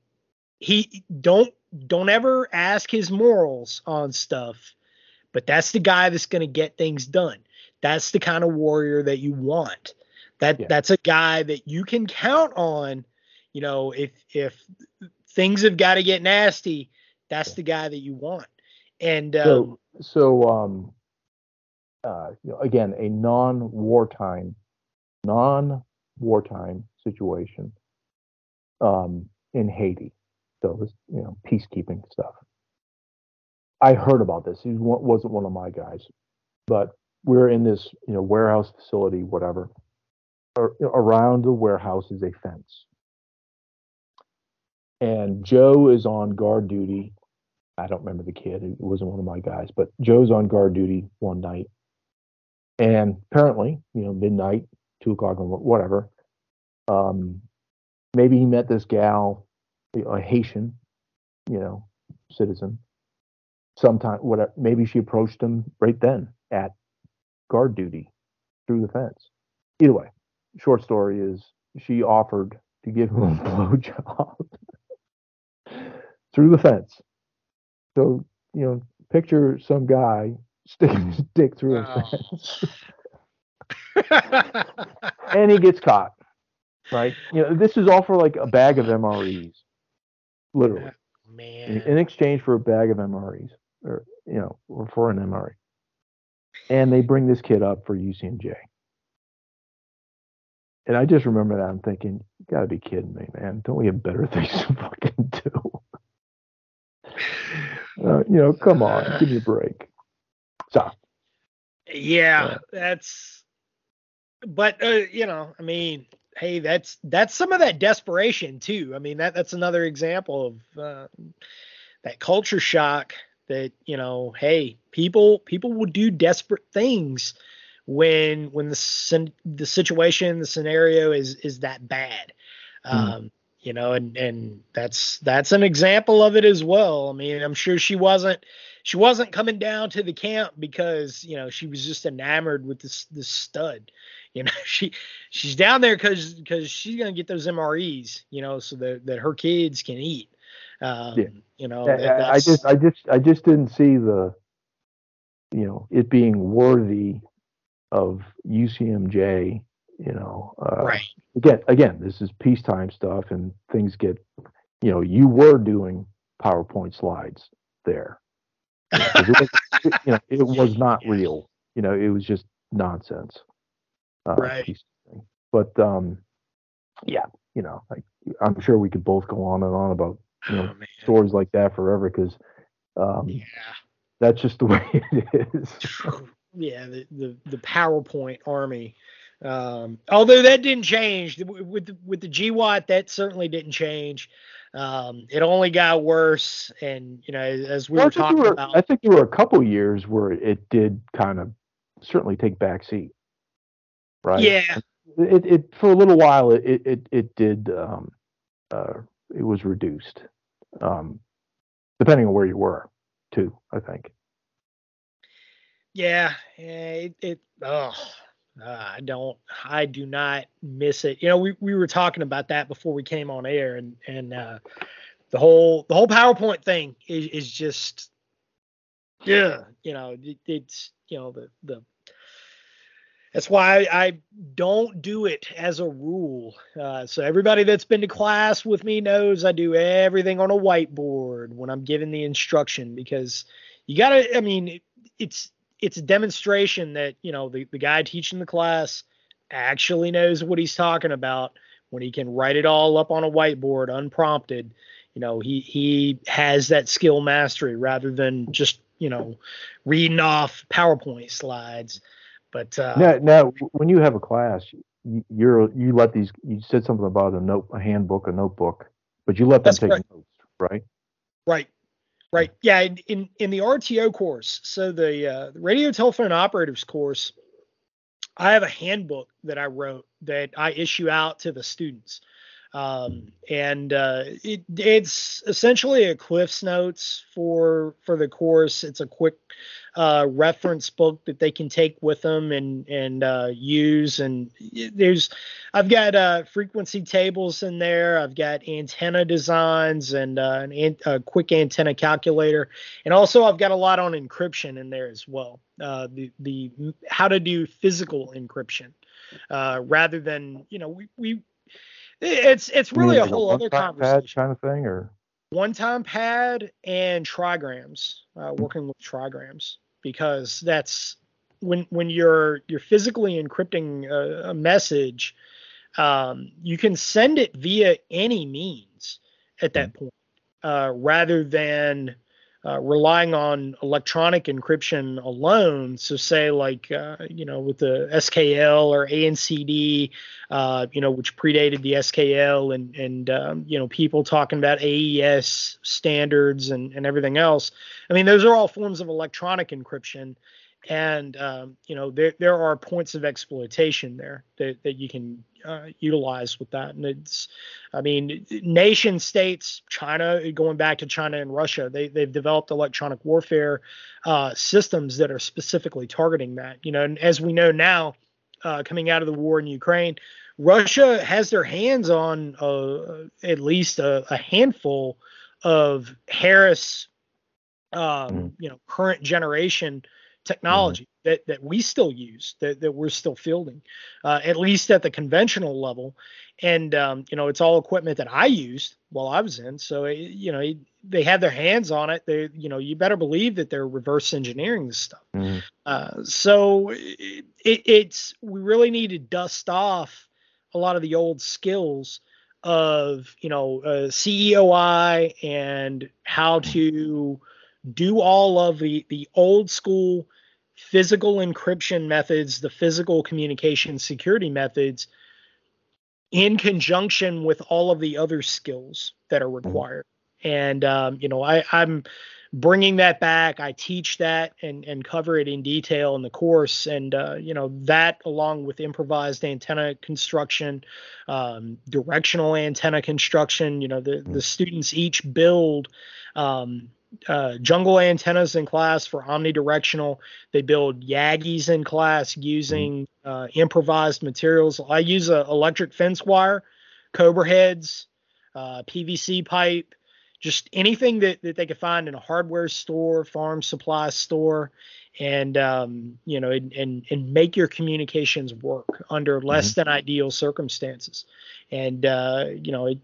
he don't don't ever ask his morals on stuff, but that's the guy that's going to get things done. That's the kind of warrior that you want. That yeah. that's a guy that you can count on. You know, if if things have got to get nasty, that's yeah. the guy that you want. And um, so, so um, uh, you know, again, a non-wartime, non-wartime situation um, in Haiti. So this, you know, peacekeeping stuff. I heard about this. He wasn't one of my guys, but we're in this, you know, warehouse facility, whatever around the warehouse is a fence. And Joe is on guard duty. I don't remember the kid. It wasn't one of my guys, but Joe's on guard duty one night. And apparently, you know, midnight, two o'clock, whatever. Um, maybe he met this gal, a Haitian, you know, citizen. Sometime, whatever. Maybe she approached him right then at guard duty through the fence. Either way, short story is she offered to give him a (laughs) blowjob (laughs) through the fence. So, you know, picture some guy sticking mm. his (laughs) dick through a fence. and he gets caught. Right? You know, this is all for like a bag of MREs. Literally. Man. In, in exchange for a bag of MREs. Or you know, or for an MRE. And they bring this kid up for UCMJ. And I just remember that I'm thinking, you gotta be kidding me, man. Don't we have better (laughs) things to fucking do? uh, you know, come on, give me a break. So Yeah, uh, that's but uh, you know, I mean, hey, that's that's some of that desperation too. I mean, that that's another example of uh, that culture shock that, you know, hey, people people will do desperate things when when the the situation the scenario is is that bad mm. um you know and and that's that's an example of it as well i mean i'm sure she wasn't she wasn't coming down to the camp because you know she was just enamored with this this stud you know (laughs) she she's down there because because she's gonna get those mres you know so that that her kids can eat um yeah. you know yeah, i just i just i just didn't see the you know it being worthy of UCMJ, you know, uh, right. Again, again, this is peacetime stuff, and things get, you know, you were doing PowerPoint slides there. it, was, it, you know, it was (laughs) not real. You know, it was just nonsense. Uh, right. But um, yeah, you know, I'm sure we could both go on and on about you know oh, stories like that forever because um, yeah. that's just the (laughs) way it is yeah, the, the, the PowerPoint army. Um, although that didn't change with the, with the GWOT, that certainly didn't change. Um, it only got worse, and you know, as we well, were talking were, about, I think there were a couple years where it did kind of certainly take back seat, right? Yeah. It, it for a little while it it it did um, uh, it was reduced, um, depending on where you were, too. I think. Yeah, it, it oh, uh, I don't, I do not miss it. You know, we, we were talking about that before we came on air, and and uh, the whole the whole PowerPoint thing is, is just, yeah, you know, it, it's you know the the. That's why I, don't do it as a rule. Uh, so everybody that's been to class with me knows I do everything on a whiteboard when I'm giving the instruction because you gotta. I mean, it's it's a demonstration that you know the, the guy teaching the class actually knows what he's talking about. When he can write it all up on a whiteboard unprompted you know he he has that skill mastery rather than just you know reading off powerpoint slides. But uh now, now when you have a class you're you let these you said something about a note a handbook a notebook but you let them take notes right? Right Right. Yeah. In in, in the RTO course, so the, uh, radio telephone operators course, I have a handbook that I wrote that I issue out to the students. Um, and uh, it, it's essentially a Cliff's Notes for for the course. It's a quick uh, reference book that they can take with them and and uh, use. And there's, I've got uh, frequency tables in there. I've got antenna designs and uh, an, a quick antenna calculator, and also I've got a lot on encryption in there as well. Uh, the the how to do physical encryption rather than you know we we it's it's really a whole other conversation. kind of thing, or one-time pad and trigrams, uh, working with trigrams because that's when when you're you're physically encrypting a, a message, um, you can send it via any means at that mm-hmm. point, uh, rather than uh, relying on electronic encryption alone. So, say like uh, you know with the SKL or ANCD, uh, you know which predated the SKL, and and um, you know people talking about AES standards and and everything else. I mean, those are all forms of electronic encryption and um, you know there there are points of exploitation there that, that you can uh, utilize with that and it's i mean nation states china going back to china and russia they, they've developed electronic warfare uh, systems that are specifically targeting that you know and as we know now uh, coming out of the war in ukraine russia has their hands on uh, at least a, a handful of harris um, mm. you know current generation technology mm-hmm. that that we still use that, that we're still fielding uh, at least at the conventional level. And um, you know it's all equipment that i used while i was in. So it, you know it, they have their hands on it. They you know you better believe that they're reverse engineering this stuff. Mm-hmm. uh, so it, it's we really need to dust off a lot of the old skills of you know uh, ceoi and how to do all of the the old school physical encryption methods, the physical communication security methods, in conjunction with all of the other skills that are mm-hmm. required. And um, you know, I, I'm bringing that back. I teach that and and cover it in detail in the course. And uh, you know, that along with improvised antenna construction, um, directional antenna construction. You know, the the mm-hmm. students each build. Um, uh, jungle antennas in class for omnidirectional. They build Yagis in class using uh, improvised materials. I use a electric fence wire, Cobra heads, uh, PVC pipe, just anything that, that they could find in a hardware store, farm supply store, and um, you know, and, and, and make your communications work under less mm-hmm. than ideal circumstances. And uh, you know, it,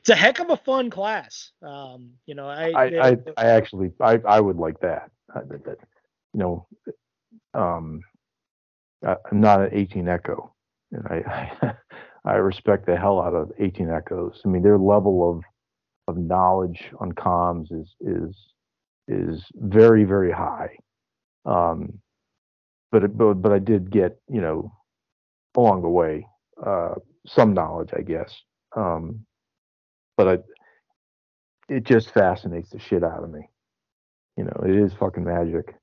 it's a heck of a fun class. Um, you know, I I, I, I, actually I, I would like that. that, that you know, um, I, am not an 18 Echo, and I, I (laughs) I respect the hell out of 18 Echoes. I mean, their level of of knowledge on comms is is is very very high. Um, but it, but but I did get you know along the way uh, some knowledge, I guess. Um, but I, it just fascinates the shit out of me. You know, it is fucking magic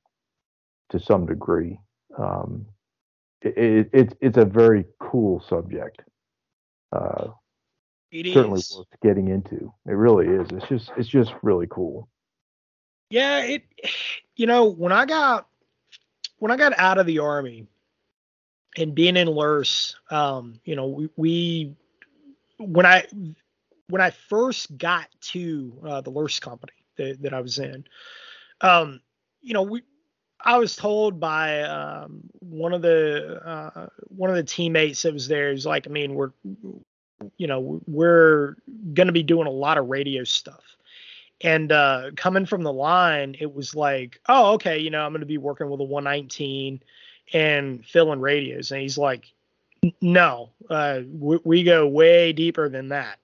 to some degree. Um, it, it, it's it's a very cool subject. Uh, it certainly is. worth getting into. It really is. It's just it's just really cool. Yeah, it. You know, when I got when I got out of the army and being in LURS, um, you know, we, we when I when I first got to uh, the LURS company that, that I was in, um, you know, we I was told by um, one of the uh, one of the teammates that was there. He's like, I mean, we're you know we're going to be doing a lot of radio stuff. And uh, coming from the line, it was like, oh, okay, you know, I'm going to be working with a 119 and filling radios. And he's like, no, uh, we, we, go way deeper than that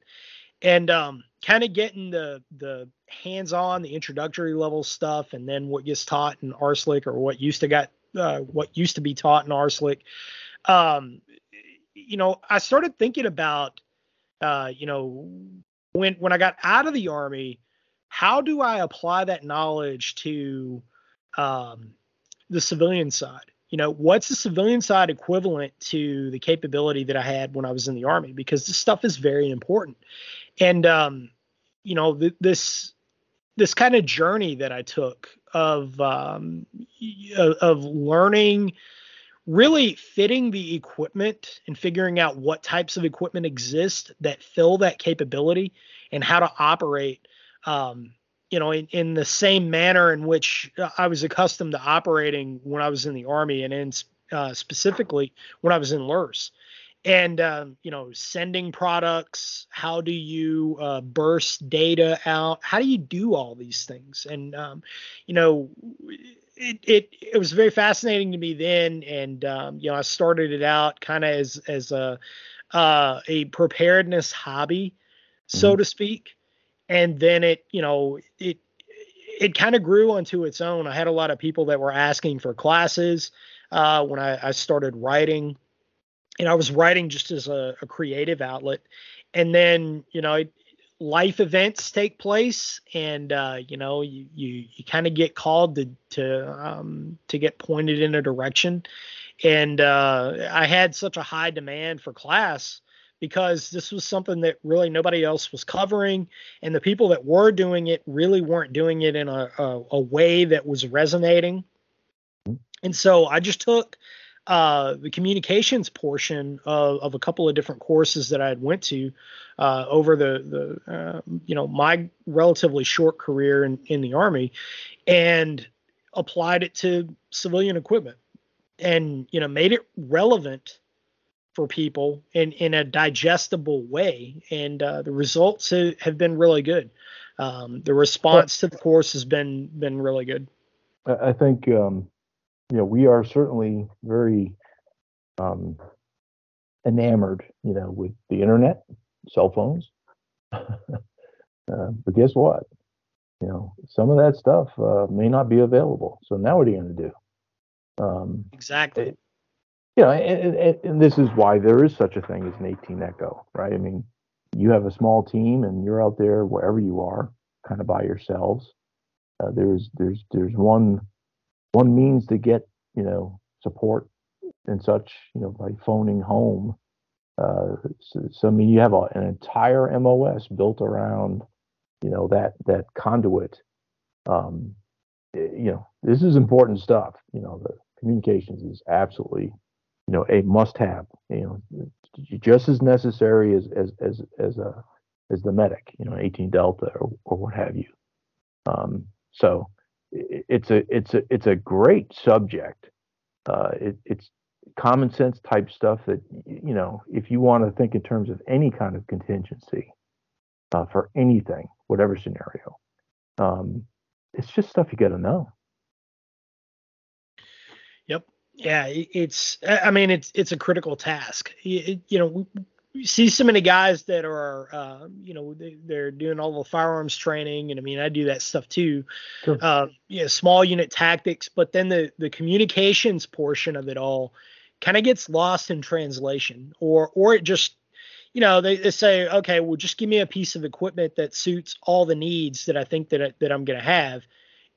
and um, kind of getting the the hands-on, the introductory level stuff, and then what gets taught in RSLIC or what used to got uh, what used to be taught in RSLIC. Um, you know, I started thinking about, uh, you know, when when I got out of the army, how do I apply that knowledge to um, the civilian side? You know, what's the civilian side equivalent to the capability that I had when I was in the army? Because this stuff is very important. And um, you know, th- this this kind of journey that I took of um, of learning really fitting the equipment and figuring out what types of equipment exist that fill that capability and how to operate um, you know in, in the same manner in which i was accustomed to operating when i was in the army and in uh, specifically when i was in LERS and um, you know sending products how do you uh, burst data out? How do you do all these things? And um, you know it, it it was very fascinating to me then and um, you know i started it out kind of as as a uh, a preparedness hobby so mm-hmm. to speak and then it you know it it kind of grew onto its own i had a lot of people that were asking for classes uh, when I, I started writing and I was writing just as a, a creative outlet. And then, you know, life events take place, and uh, you know, you you, you kind of get called to to um, to get pointed in a direction. And uh, I had such a high demand for class because this was something that really nobody else was covering, and the people that were doing it really weren't doing it in a, a, a way that was resonating. And so I just took uh, the communications portion of, of, a couple of different courses that I had went to uh, over the the uh, you know my relatively short career in, in the army, and applied it to civilian equipment, and you know made it relevant for people in in a digestible way, and uh, the results have, have, been really good. Um, the response to the course has been been really good. I think um, you know, we are certainly very um, enamored, you know, with the internet, cell phones. (laughs) uh, but guess what? You know, some of that stuff uh, may not be available. So now what are you going to do? Um, exactly. It, you know, and, and, and, this is why there is such a thing as an 18 Echo, right? I mean, you have a small team and you're out there wherever you are, kind of by yourselves. Uh, there's there's there's one one means to get you know support and such you know by phoning home. Uh, so, so, i mean you have a, an entire mos built around you know that that conduit. Um, you know this is important stuff you know the communications is absolutely you know a must have you know just as necessary as as as as a as the medic you know 18 delta or, or what have you. Um, so it's a it's a it's a great subject. Uh, it, it's common sense type stuff that you know if you want to think in terms of any kind of contingency uh, for anything, whatever scenario, um, it's just stuff you got to know. Yep. Yeah, it's. I mean, it's it's a critical task. you know, you see so many guys that are, uh, you know, they, are doing all the firearms training, and I mean, I do that stuff too. Sure. Uh, yeah, small unit tactics, but then the the communications portion of it all kind of gets lost in translation, or or it just, you know, they, they say, okay, well, just give me a piece of equipment that suits all the needs that I think that I, that I'm going to have,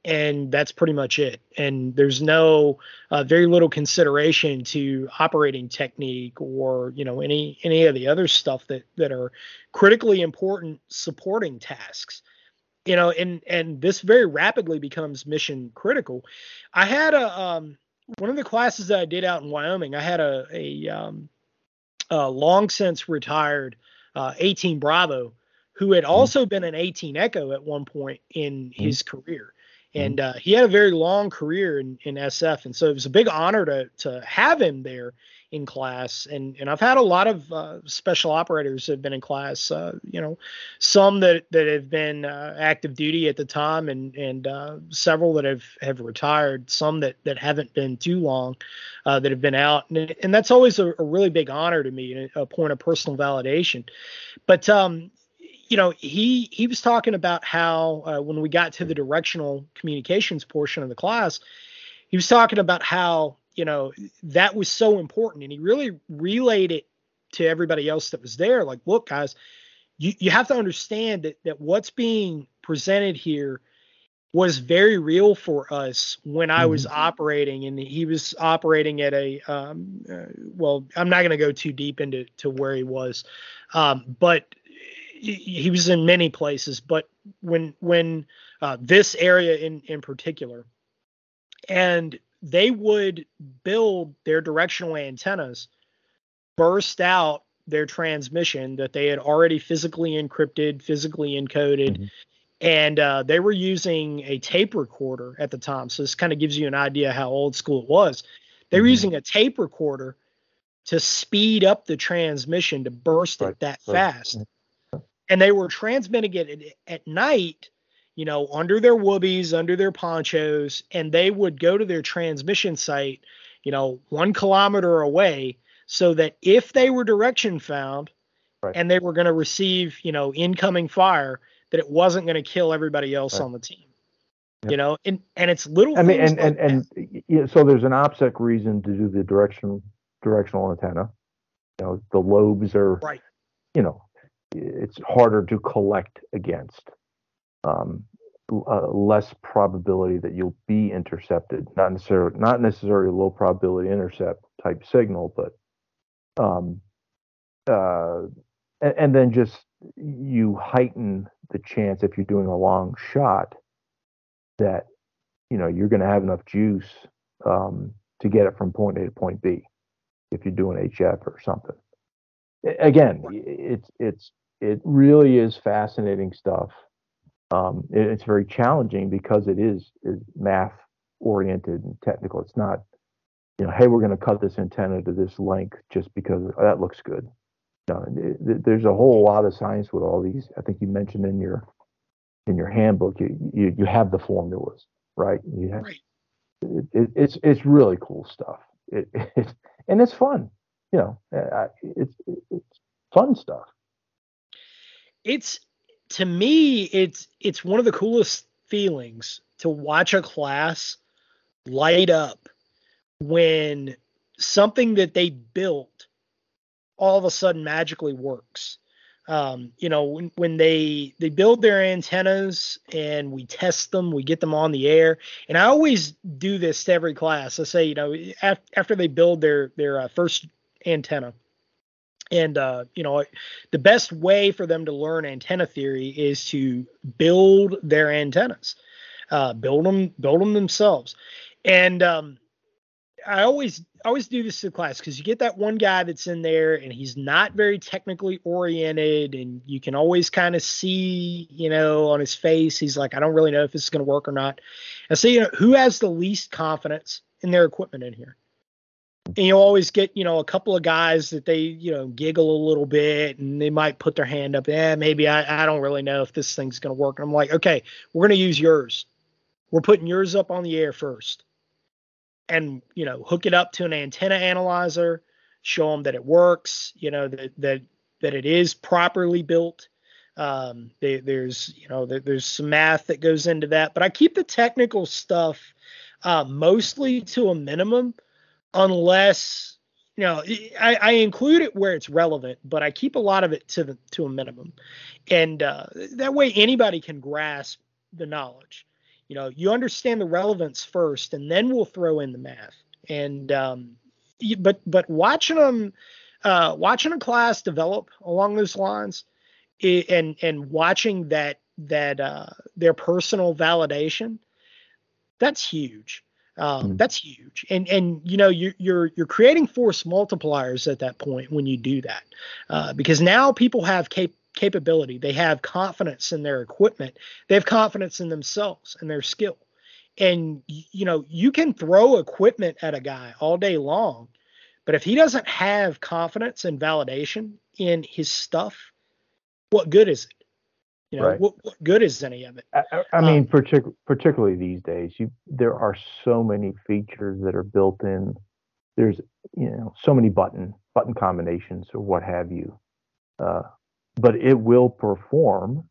and that's pretty much it. And there's no uh, very little consideration to operating technique or you know any any of the other stuff that that are critically important supporting tasks. You know, and and this very rapidly becomes mission critical. I had a um, one of the classes that I did out in Wyoming. I had a a, um, a long since retired uh, 18 Bravo who had mm-hmm. also been an 18 Echo at one point in mm-hmm. his career. And uh, he had a very long career in, in SF, and so it was a big honor to to have him there in class. And and I've had a lot of uh, special operators that have been in class. Uh, you know, some that that have been uh, active duty at the time, and and uh, several that have have retired. Some that that haven't been too long, uh, that have been out, and and that's always a, a really big honor to me, a point of personal validation. But um, you know, he he was talking about how uh, when we got to the directional communications portion of the class, he was talking about how you know that was so important, and he really relayed it to everybody else that was there. Like, look, guys, you you have to understand that that what's being presented here was very real for us when I was mm-hmm. operating, and he was operating at a um, uh, well. I'm not going to go too deep into to where he was, um, but he, was in many places. But when when uh, this area in in particular, and they would build their directional antennas, burst out their transmission that they had already physically encrypted, physically encoded. Mm-hmm and uh, they were using a tape recorder at the time. So this kind of gives you an idea how old school it was. They were mm-hmm. using a tape recorder to speed up the transmission to burst right, it that right. fast, and they were transmitting it at, at night. You know, under their whoobies, under their ponchos, and they would go to their transmission site, you know, one kilometer away, so that if they were direction found, right. and they were going to receive, you know, incoming fire, that it wasn't going to kill everybody else right. on the team. Yep. You know, and and it's little. I mean, and like and and yeah, so there's an OPSEC reason to do the direction directional antenna. You know, the lobes are right. You know, it's harder to collect against. Um, uh, less probability that you'll be intercepted. Not necessarily not necessarily low probability intercept type signal, but um, uh, and, and then just you heighten the chance if you're doing a long shot that you know you're going to have enough juice um, to get it from point A to point B if you're doing HF or something. Again, it's it's it really is fascinating stuff. Um, it, it's very challenging because it is, is math oriented and technical. It's not, you know, hey, we're going to cut this antenna to this length just because that looks good know, there's a whole lot of science with all these. I think you mentioned in your in your handbook, you you, you have the formulas, right? You have, right. It, it, it's it's really cool stuff. It, (laughs) it and it's fun. You know, it's it's fun stuff. It's to me, it's it's one of the coolest feelings to watch a class light up when something that they built all of a sudden magically works. Um, you know, when, when they they build their antennas and we test them, we get them on the air. And I always do this to every class. I say, you know, af- after they build their their uh, first antenna, and uh, you know, the best way for them to learn antenna theory is to build their antennas, uh, build them, build them themselves. And um, I always always do this to class because you get that one guy that's in there and he's not very technically oriented, and you can always kind of see, you know, on his face, he's like, I don't really know if this is going to work or not. And so, you know, who has the least confidence in their equipment in here? And you always get, you know, a couple of guys that they, you know, giggle a little bit and they might put their hand up. Yeah, maybe I, I don't really know if this thing's going to work. And I'm like, okay, we're going to use yours. We're putting yours up on the air first and you know hook it up to an antenna analyzer show them that it works you know that that that it is properly built um, they, there's you know there, there's some math that goes into that but i keep the technical stuff uh, mostly to a minimum unless you know I, I, include it where it's relevant but i keep a lot of it to the to a minimum. And uh, that way anybody can grasp the knowledge. You know you understand the relevance first and then we'll throw in the math. And um, but but watching them uh, watching a class develop along those lines and and watching that that uh, their personal validation that's huge um, mm. that's huge and and you know you're you're you're creating force multipliers at that point when you do that uh, because now people have cap- capability. They have confidence in their equipment. They have confidence in themselves and their skill. And you know, you can throw equipment at a guy all day long, but if he doesn't have confidence and validation in his stuff, what good is it? You know, right. what, what, good is any of it? I, I mean, um, partic- particularly these days, you there are so many features that are built in. There's you know so many button button combinations or what have you. Uh, but it will perform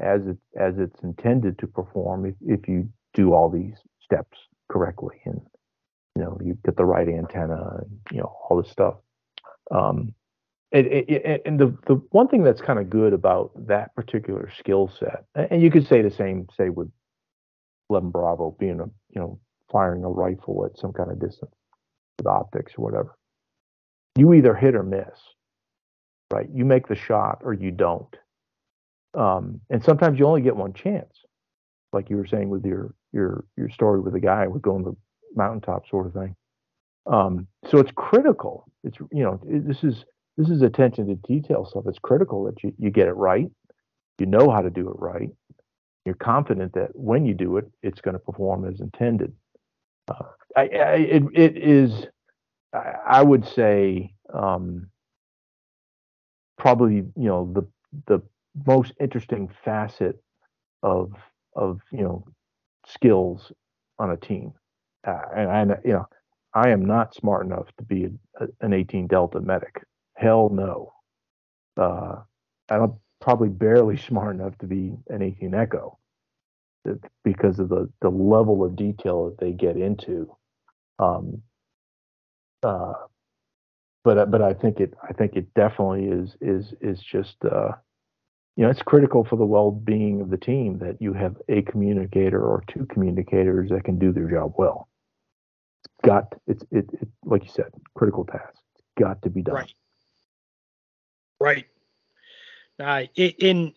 as it as it's intended to perform if, if you do all these steps correctly and you know you get the right antenna and you know all this stuff um, and, and, and the the one thing that's kind of good about that particular skill set, and you could say the same, say with 11 Bravo being a you know firing a rifle at some kind of distance with optics or whatever. You either hit or miss, right? You make the shot or you don't. Um, and sometimes you only get one chance, like you were saying with your your your story with the guy with going the mountaintop sort of thing. Um, so it's critical. It's you know it, this is this is attention to detail stuff. It's critical that you, you get it right. You know how to do it right. You're confident that when you do it, it's going to perform as intended. Uh, I, I, it, it is, I, I would say, um, probably you know the the most interesting facet of of you know skills on a team. Uh, and you know I am not smart enough to be a, a, an 18 Delta medic. Hell no. Uh, I'm probably barely (laughs) smart enough to be an 18 Echo because of the the level of detail that they get into. Um, uh, but but I think it I think it definitely is is is just uh, you know it's critical for the well-being of the team that you have a communicator or two communicators that can do their job well. It's got it's it, it like you said critical task. It's got to be done. Right. Right. Uh, in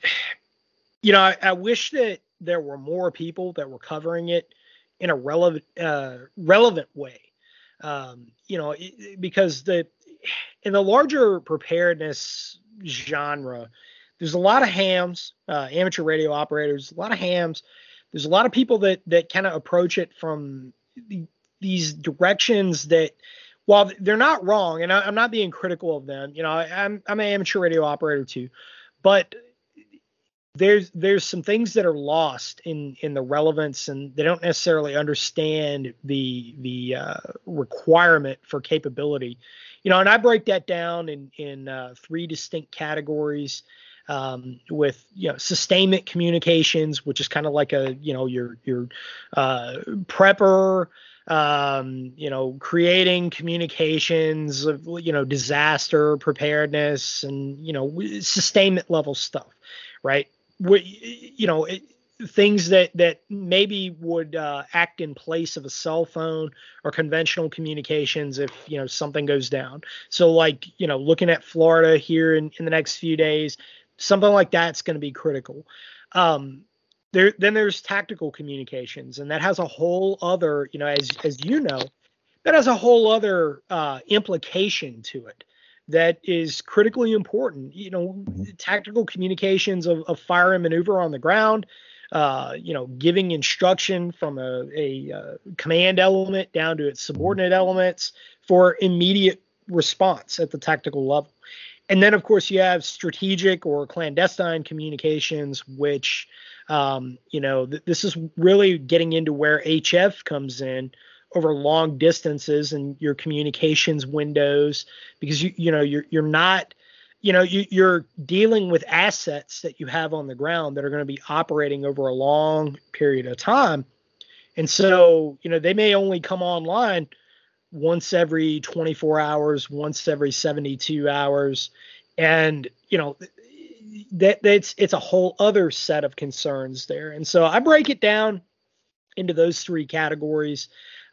you know I, I wish that there were more people that were covering it in a relevant uh, relevant way. Um, you know, because the in the larger preparedness genre, there's a lot of hams, uh, amateur radio operators, a lot of hams. There's a lot of people that that kind of approach it from the, these directions that, while they're not wrong, and I, am not being critical of them, you know, I, I'm I'm an amateur radio operator too, but there's there's some things that are lost in in the relevance and they don't necessarily understand the the uh, requirement for capability. You know and i break that down in in uh, three distinct categories um, with you know sustainment communications which is kind of like a you know your your uh, prepper um, you know creating communications of you know disaster preparedness and you know sustainment level stuff right? We, you know it, things that that maybe would uh, act in place of a cell phone or conventional communications if you know something goes down. So like you know looking at florida here in, in the next few days something like that's going to be critical. Um there then there's tactical communications and that has a whole other you know as as you know that has a whole other uh, implication to it that is critically important. You know, mm-hmm. tactical communications of, of fire and maneuver on the ground. Uh, you know, giving instruction from a, a, uh, command element down to its subordinate elements for immediate response at the tactical level. And then, of course, you have strategic or clandestine communications, which, um, you know, th- this is really getting into where HF comes in, over long distances and your communications windows because you you know you're you're not you know you, you're dealing with assets that you have on the ground that are going to be operating over a long period of time. And so you know they may only come online once every 24 hours once every 72 hours and you know that that's it's a whole other set of concerns there and so i break it down into those three categories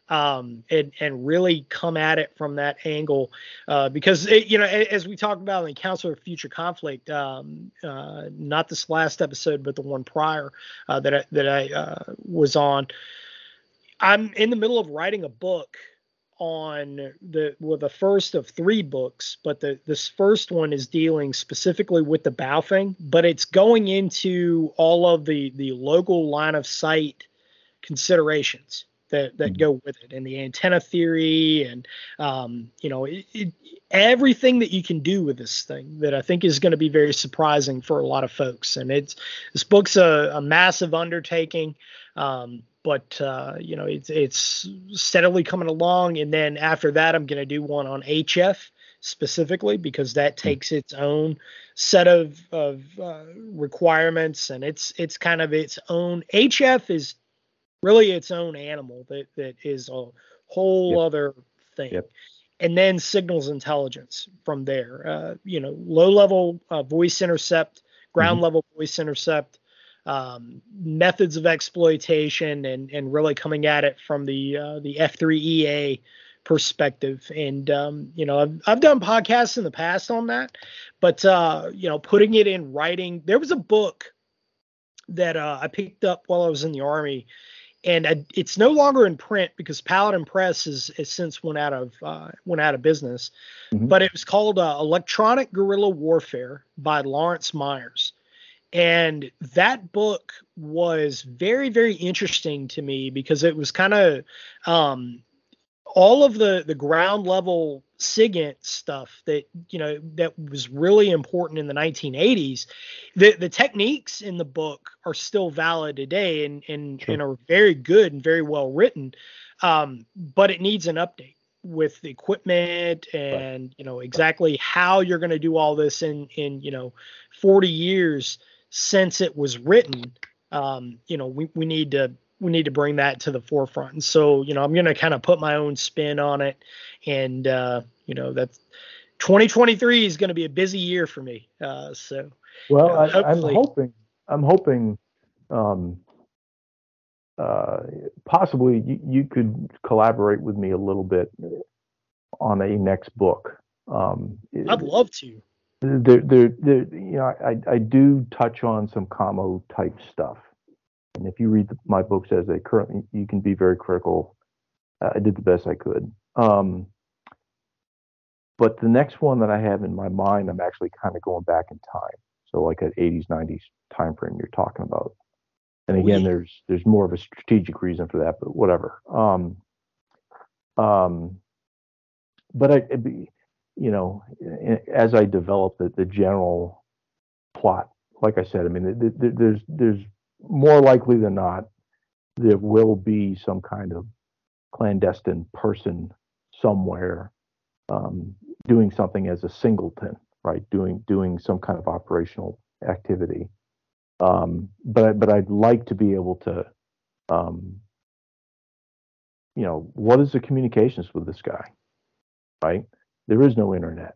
um, and and really come at it from that angle uh, because it, you know as we talked about in the Council of Future Conflict, um, uh, not this last episode but the one prior uh, that I, that I uh, was on. I'm in the middle of writing a book on the well the first of three books, but the this first one is dealing specifically with the Baofeng, but it's going into all of the the local line of sight considerations that that mm-hmm. go with it and the antenna theory and um, you know it, it, everything that you can do with this thing that I think is going to be very surprising for a lot of folks. And it's this book's a, a massive undertaking. Um, but uh, you know it's it's steadily coming along, and then after that, I'm going to do one on HF specifically because that mm-hmm. takes its own set of of uh, requirements, and it's it's kind of its own. HF is really its own animal that that is a whole yep. other thing. Yep. and then signals intelligence from there. Uh, you know, low level uh, voice intercept, ground mm-hmm. level voice intercept, um, methods of exploitation, and and really coming at it from the uh, the F3EA perspective. And um, you know, I've I've done podcasts in the past on that, but uh, you know, putting it in writing. There was a book that uh, I picked up while I was in the army and I, it's no longer in print because Paladin Press has, since went out of uh, went out of business. Mm-hmm. But it was called uh, Electronic Guerrilla Warfare by Lawrence Myers, and that book was very very interesting to me because it was kind of um, all of the the ground level SIGINT stuff that you know that was really important in the 1980s. The the techniques in the book are still valid today and and, sure. and are very good and very well written, um, but it needs an update with the equipment and right. you know exactly right. how you're going to do all this in in you know 40 years since it was written. Um, you know we we need to we need to bring that to the forefront. And so, you know, I'm going to kind of put my own spin on it. And, uh, you know, that's 2023 is going to be a busy year for me. Uh, so, well, uh, I, am hoping, I'm hoping, um, uh, possibly you, you, could collaborate with me a little bit on a next book. Um, I'd love to. There, there, there, you know, I, I do touch on some commo type stuff and if you read the, my books as they currently, you can be very critical. Uh, I did the best I could. Um, but the next one that I have in my mind, I'm actually kind of going back in time. So like an 80s, 90s time frame you're talking about. And again, there's there's more of a strategic reason for that, but whatever. Um, um, but I, you know, as I develop the, the general plot, like I said, I mean, there's there's more likely than not, there will be some kind of clandestine person somewhere um, doing something as a singleton, right? Doing doing some kind of operational activity. Um, but but I'd like to be able to, um, you know, what is the communications with this guy, right? There is no internet.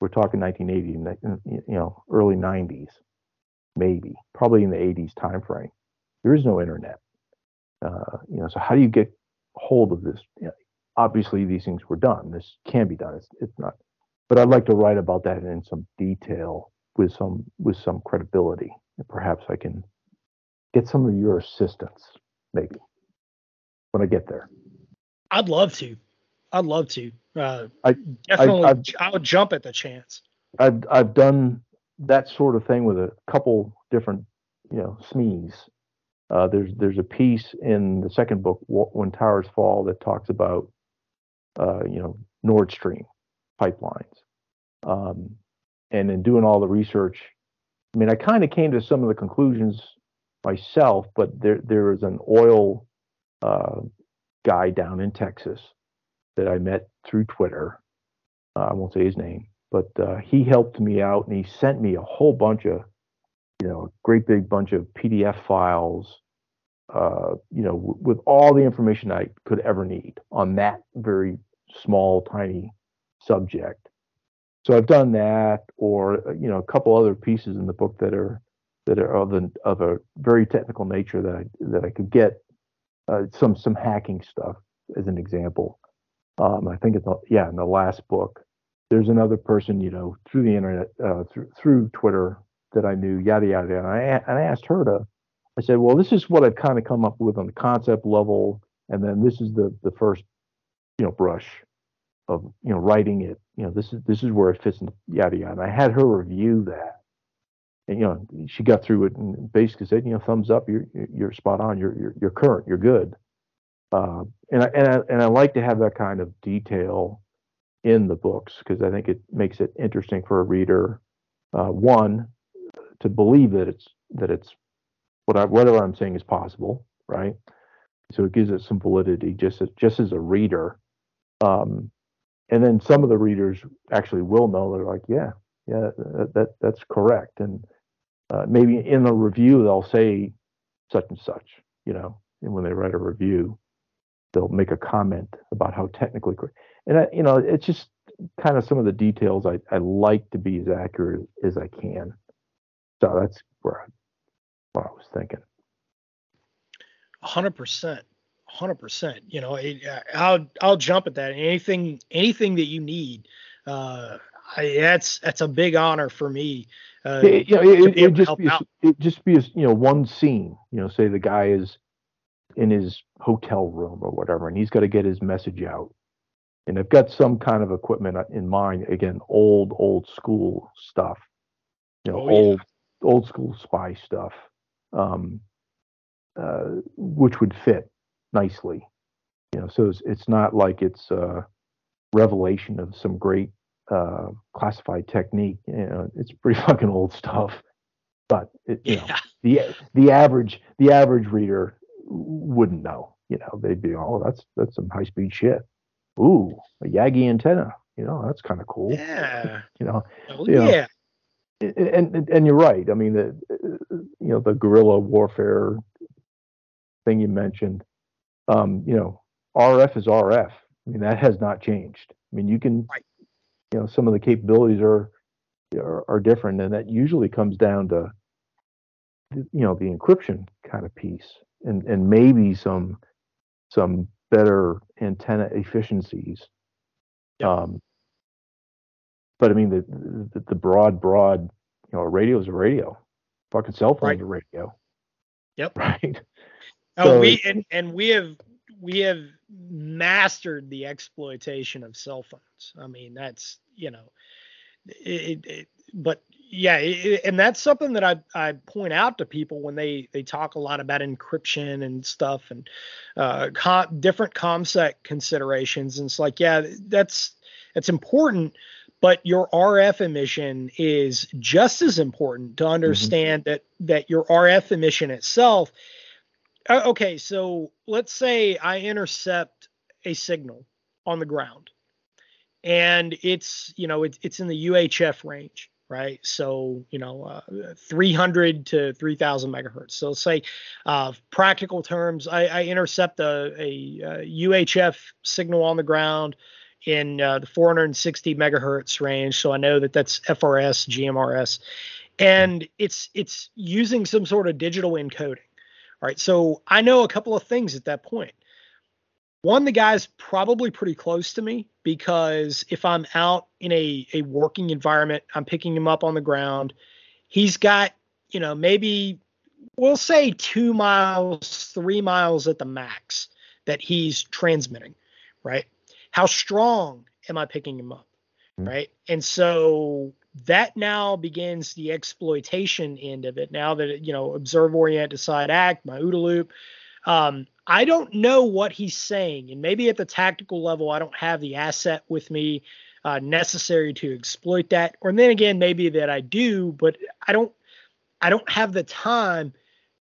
We're talking 1980, you know, early 90s maybe, probably in the 80s timeframe. There is no internet. Uh, you know, so how do you get hold of this? You know, obviously, these things were done. This can be done. It's, it's not, but I'd like to write about that in some detail with some with some credibility. And perhaps I can get some of your assistance, maybe, when I get there. I'd love to. I'd love to. Uh, I definitely. I, I would jump at the chance. I've I've done that sort of thing with a couple different, you know, SMEs. Uh, there's there's a piece in the second book, When Towers Fall, that talks about, uh, you know, Nord Stream pipelines. Um, and in doing all the research, I mean, I kind of came to some of the conclusions myself, but there there is an oil uh, guy down in Texas that I met through Twitter. Uh, I won't say his name, but uh, he helped me out and he sent me a whole bunch of you know a great big bunch of pdf files uh, you know w- with all the information i could ever need on that very small tiny subject so i've done that or uh, you know a couple other pieces in the book that are that are of, an, of a very technical nature that i that i could get uh, some some hacking stuff as an example um, i think it's yeah in the last book there's another person, you know, through the internet, uh, through through Twitter that I knew, yada yada. And I and I asked her to. I said, well, this is what I've kind of come up with on the concept level, and then this is the the first, you know, brush of you know writing it. You know, this is this is where it fits in, yada yada. And I had her review that, and you know, she got through it and basically said, you know, thumbs up, you're you're spot on, you're you're, you're current, you're good. Uh, and I, and I and I like to have that kind of detail in the books because I think it makes it interesting for a reader. Uh, one, to believe that it's that it's what I, whatever I'm saying is possible, right? So it gives it some validity just as, just as a reader. Um, and then some of the readers actually will know they're like, yeah, yeah, that, that that's correct. And uh, maybe in a review they'll say such and such, you know, and when they write a review, they'll make a comment about how technically correct and I, you know, it's just kind of some of the details I, I like to be as accurate as I can. So that's where I, what I was thinking. Hundred percent, hundred percent. You know, it, I'll I'll jump at that. Anything anything that you need, uh, I, that's that's a big honor for me. Uh, it, you know, it, it just be it just be a, you know one scene. You know, say the guy is in his hotel room or whatever, and he's got to get his message out. And I've got some kind of equipment in mind. Again, old old school stuff. You know, oh, old yeah. old school spy stuff, um, uh, which would fit nicely. You know, so it's, it's not like it's a revelation of some great uh, classified technique. You know, it's pretty (laughs) fucking old stuff. But it, you yeah. know, the the average the average reader wouldn't know. You know, they'd be, oh, that's that's some high speed shit. Ooh, a Yagi antenna. You know, that's kind of cool. Yeah. (laughs) you know. Oh, you yeah. Know, and, and and you're right. I mean, the you know the guerrilla warfare thing you mentioned. Um, you know, RF is RF. I mean, that has not changed. I mean, you can right you know some of the capabilities are are, are different, and that usually comes down to you know the encryption kind of piece, and and maybe some some better antenna efficiencies. Um, but I mean the, the, the broad broad you know a radio is a radio, fucking cell phone's right. a radio. Yep. (laughs) Right. Oh, so, we and, and we have we have mastered the exploitation of cell phones. I mean, that's you know, it, it, but yeah, it, and that's something that I I point out to people when they they talk a lot about encryption and stuff and uh, com, different ComSec considerations. And it's like, yeah, that's that's important, but your RF emission is just as important to mm-hmm. understand mm-hmm. that that your RF emission itself uh, okay, so let's say I intercept a signal on the ground, and it's you know it's it's in the UHF range, right? So you know, uh, 300 to 3,000 megahertz. So let's say, uh, practical terms, I, I intercept a, a, a, UHF signal on the ground in uh, the 460 megahertz range. So I know that that's FRS, GMRS, and it's it's using some sort of digital encoding. All right. So I know a couple of things at that point. One, the guy's probably pretty close to me because if I'm out in a, a working environment, I'm picking him up on the ground. He's got, you know, maybe we'll say two miles, three miles at the max that he's transmitting, right? How strong am I picking him up? Hmm. Right. And so that now begins the exploitation end of it. Now that you know, observe, orient, decide, act, my OODA loop. Um, I don't know what he's saying, and maybe at the tactical level, I don't have the asset with me uh, necessary to exploit that. Or then again, maybe that I do, but I don't. I don't have the time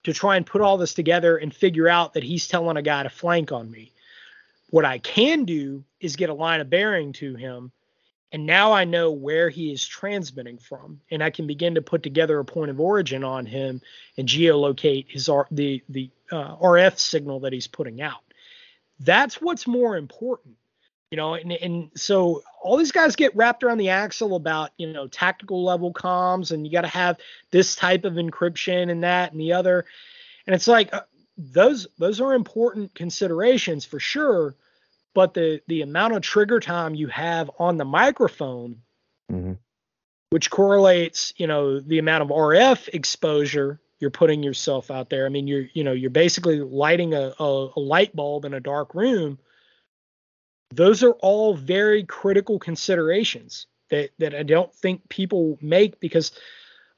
to try and put all this together and figure out that he's telling a guy to flank on me. What I can do is get a line of bearing to him and now I know where he is transmitting from, and I can begin to put together a point of origin on him and geolocate his R, the the uh, RF signal that he's putting out. That's what's more important, you know. And and so all these guys get wrapped around the axle about you know tactical level comms, and you got to have this type of encryption and that and the other, and it's like uh, those those are important considerations for sure but the the amount of trigger time you have on the microphone mm-hmm. which correlates you know the amount of rf exposure you're putting yourself out there i mean you're you know you're basically lighting a, a, a light bulb in a dark room those are all very critical considerations that that i don't think people make because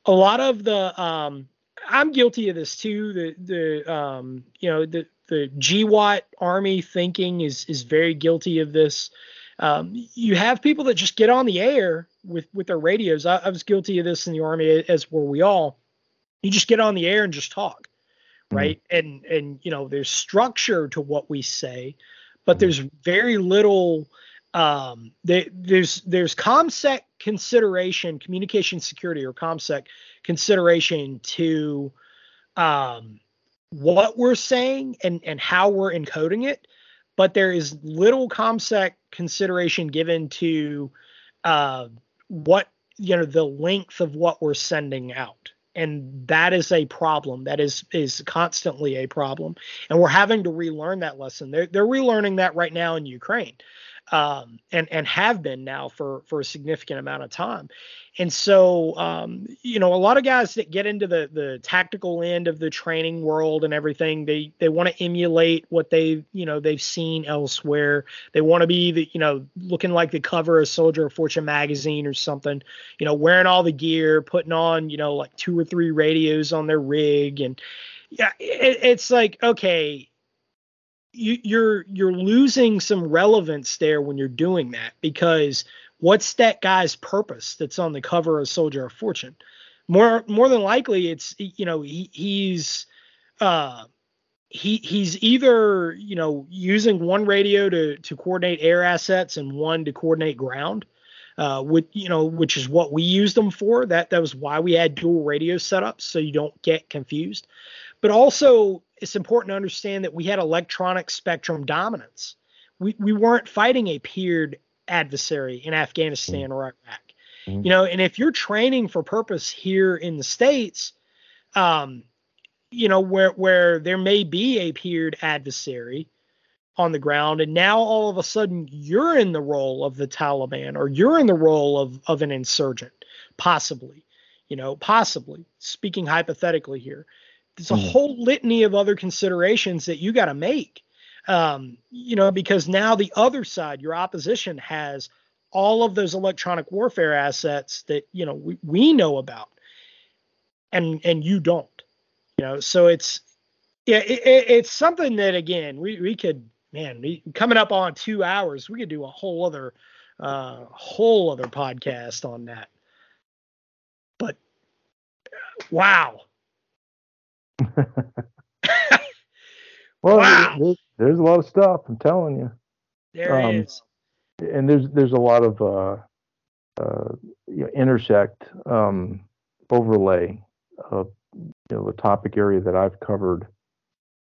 a lot of the um i'm guilty of this too the the um you know the the GWOT army thinking is is very guilty of this. Um, you have people that just get on the air with with their radios. I, I, was guilty of this in the army, as were we all. You just get on the air and just talk, mm-hmm. right? Mm-hmm. And and you know there's structure to what we say, but there's very little. Um, they, there's there's ComSec consideration, communication security or ComSec consideration to um, what we're saying and and how we're encoding it but there is little ComSec consideration given to uh, what you know the length of what we're sending out. And that is a problem. That is is constantly a problem. And we're having to relearn that lesson. They're, they're relearning that right now in ukraine um, and and have been now for for a significant amount of time. And so, um, you know, a lot of guys that get into the the tactical end of the training world and everything, they they want to emulate what they you know they've seen elsewhere. They want to be the you know looking like the cover of Soldier of Fortune magazine or something. You know, wearing all the gear, putting on you know like two or three radios on their rig, and yeah, it, it's like okay you, you're you're losing some relevance there when you're doing that because what's that guy's purpose that's on the cover of Soldier of Fortune? More more than likely, it's you know he, he's uh, he he's either you know using one radio to to coordinate air assets and one to coordinate ground. Uh, with you know, which is what we used them for. That that was why we had dual radio setups, so you don't get confused. But also, it's important to understand that we had electronic spectrum dominance. We, we weren't fighting a peered adversary in Afghanistan mm-hmm. or Iraq. Mm-hmm. You know, and if you're training for purpose here in the States, um, you know, where where there may be a peered adversary on the ground, and now all of a sudden you're in the role of the Taliban or you're in the role of of an insurgent, possibly, you know, possibly speaking hypothetically here there's a mm. whole litany of other considerations that you got to make. Um, you know, because now the other side, your opposition, has all of those electronic warfare assets that you know we, we know about, and and you don't. You know, so it's yeah, it, it, it's something that again we we could man we, coming up on two hours we could do a whole other uh whole other podcast on that. But wow (laughs) well, wow. there's, there's, a lot of stuff. I'm telling you. There um, is. And there's there's a lot of uh, uh, you know, intersect um, overlay of you know the topic area that I've covered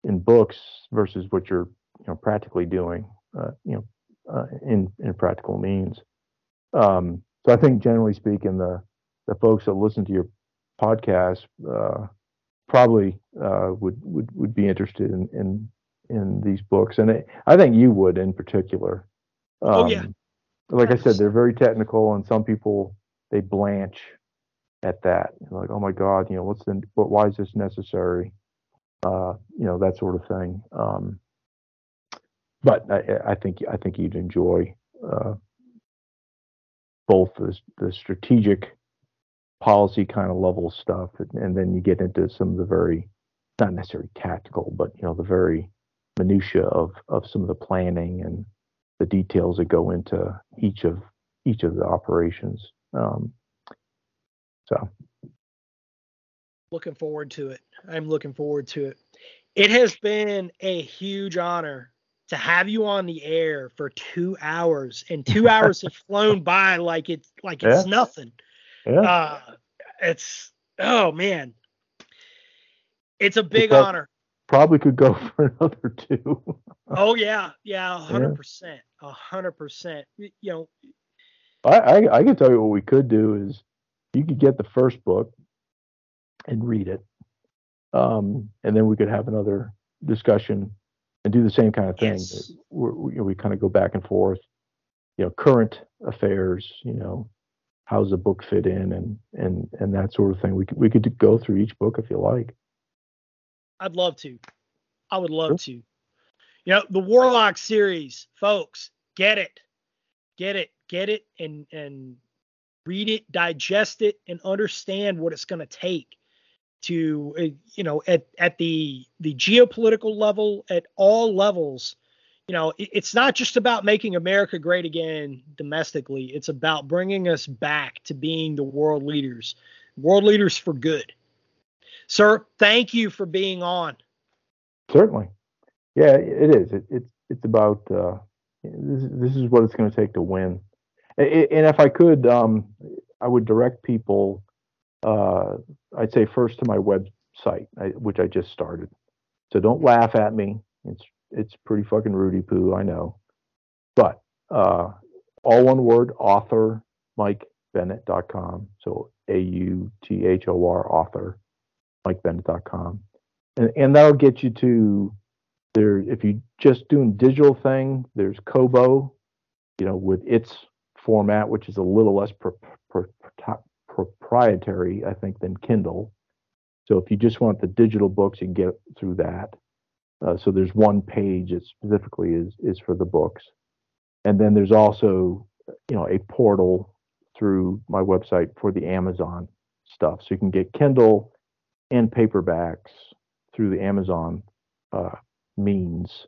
in books versus what you're you know practically doing uh, you know uh, in in practical means. Um, so I think generally speaking, the the folks that listen to your podcast uh, probably uh, would would would be interested in in in these books, and it, I think you would in particular. Um, oh yeah. Like I said, they're very technical, and some people they blanch at that. like, oh my God, you know, what's the what? Why is this necessary? Uh, you know, that sort of thing. Um, but I, I, think I think you'd enjoy uh, both the the strategic policy kind of level stuff, and then you get into some of the very not necessarily tactical, but you know the very minutia of of some of the planning and the details that go into each of each of the operations. Um, so, looking forward to it. I'm looking forward to it. It has been a huge honor to have you on the air for two hours, and two hours have (laughs) flown by like it's like it's yeah. nothing. Yeah. Uh, it's oh man, it's a big honor. Probably could go (laughs) for another two. oh yeah, yeah, hundred percent, a hundred percent. You know, I, I I can tell you what we could do is you could get the first book and read it, um, and then we could have another discussion and do the same kind of thing. Yes. We, we kind of go back and forth, you know, current affairs, you know, how's the book fit in and and and that sort of thing. We could we could go through each book if you like. I'd love to. I would love sure. to. You know, the Warlock series, folks, get it. Get it. Get it and and read it, digest it and understand what it's going to take to uh, you know at at the the geopolitical level at all levels you know, it's not just about making America great again domestically. It's about bringing us back to being the world leaders, world leaders for good. Sir, thank you for being on. Certainly. Yeah, it is. It, it's it's about uh, this. This is what it's going to take to win. And if I could, um, I would direct people. Uh, I'd say first to my website, which I just started. So don't laugh at me. It's it's pretty fucking Rudy poo, I know. But uh, all one word, author MikeBennett.com. So A U T H O R author MikeBennett.com. And, and that'll get you to there. If you just doing digital thing, there's Kobo, you know, with its format, which is a little less pro, pro, pro, proprietary, I think, than Kindle. So if you just want the digital books, you can get through that. Uh, so there's one page that specifically is is for the books, and then there's also you know a portal through my website for the Amazon stuff. So you can get Kindle and paperbacks through the Amazon uh, means.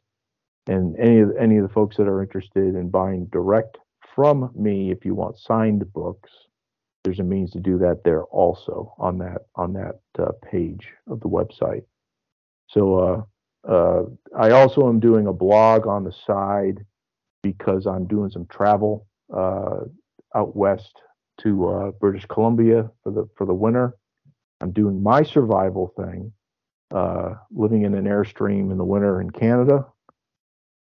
And any of any of the folks that are interested in buying direct from me, if you want signed books, there's a means to do that there also on that on that uh, page of the website. So uh, I also am doing a blog on the side because I'm doing some travel uh, out west to uh, British Columbia for the for the winter. I'm doing my survival thing, uh, living in an airstream in the winter in Canada.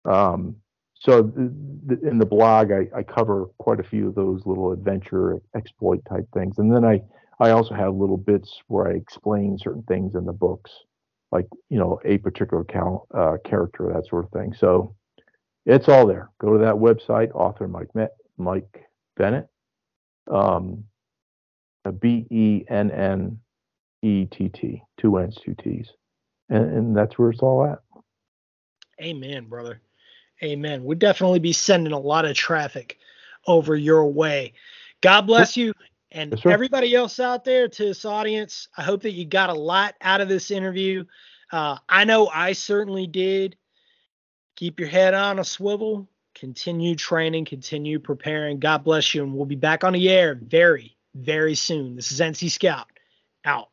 Um, so th- th- in the blog, I, I, cover quite a few of those little adventure exploit type things, and then I I also have little bits where I explain certain things in the books like you know a particular cal- uh, character, that sort of thing. So it's all there. Go to that website, author Mike Met, Mike Bennett, um, B E N N E T T, two N's, two T's, and, and that's where it's all at. Amen, brother. Amen. We'd definitely be sending a lot of traffic over your way. God bless you. And yes, everybody else out there to this audience, I hope that you got a lot out of this interview. Uh, I know I certainly did. Keep your head on a swivel, continue training, continue preparing. God bless you. And we'll be back on the air very, very soon. This is NC Scout out.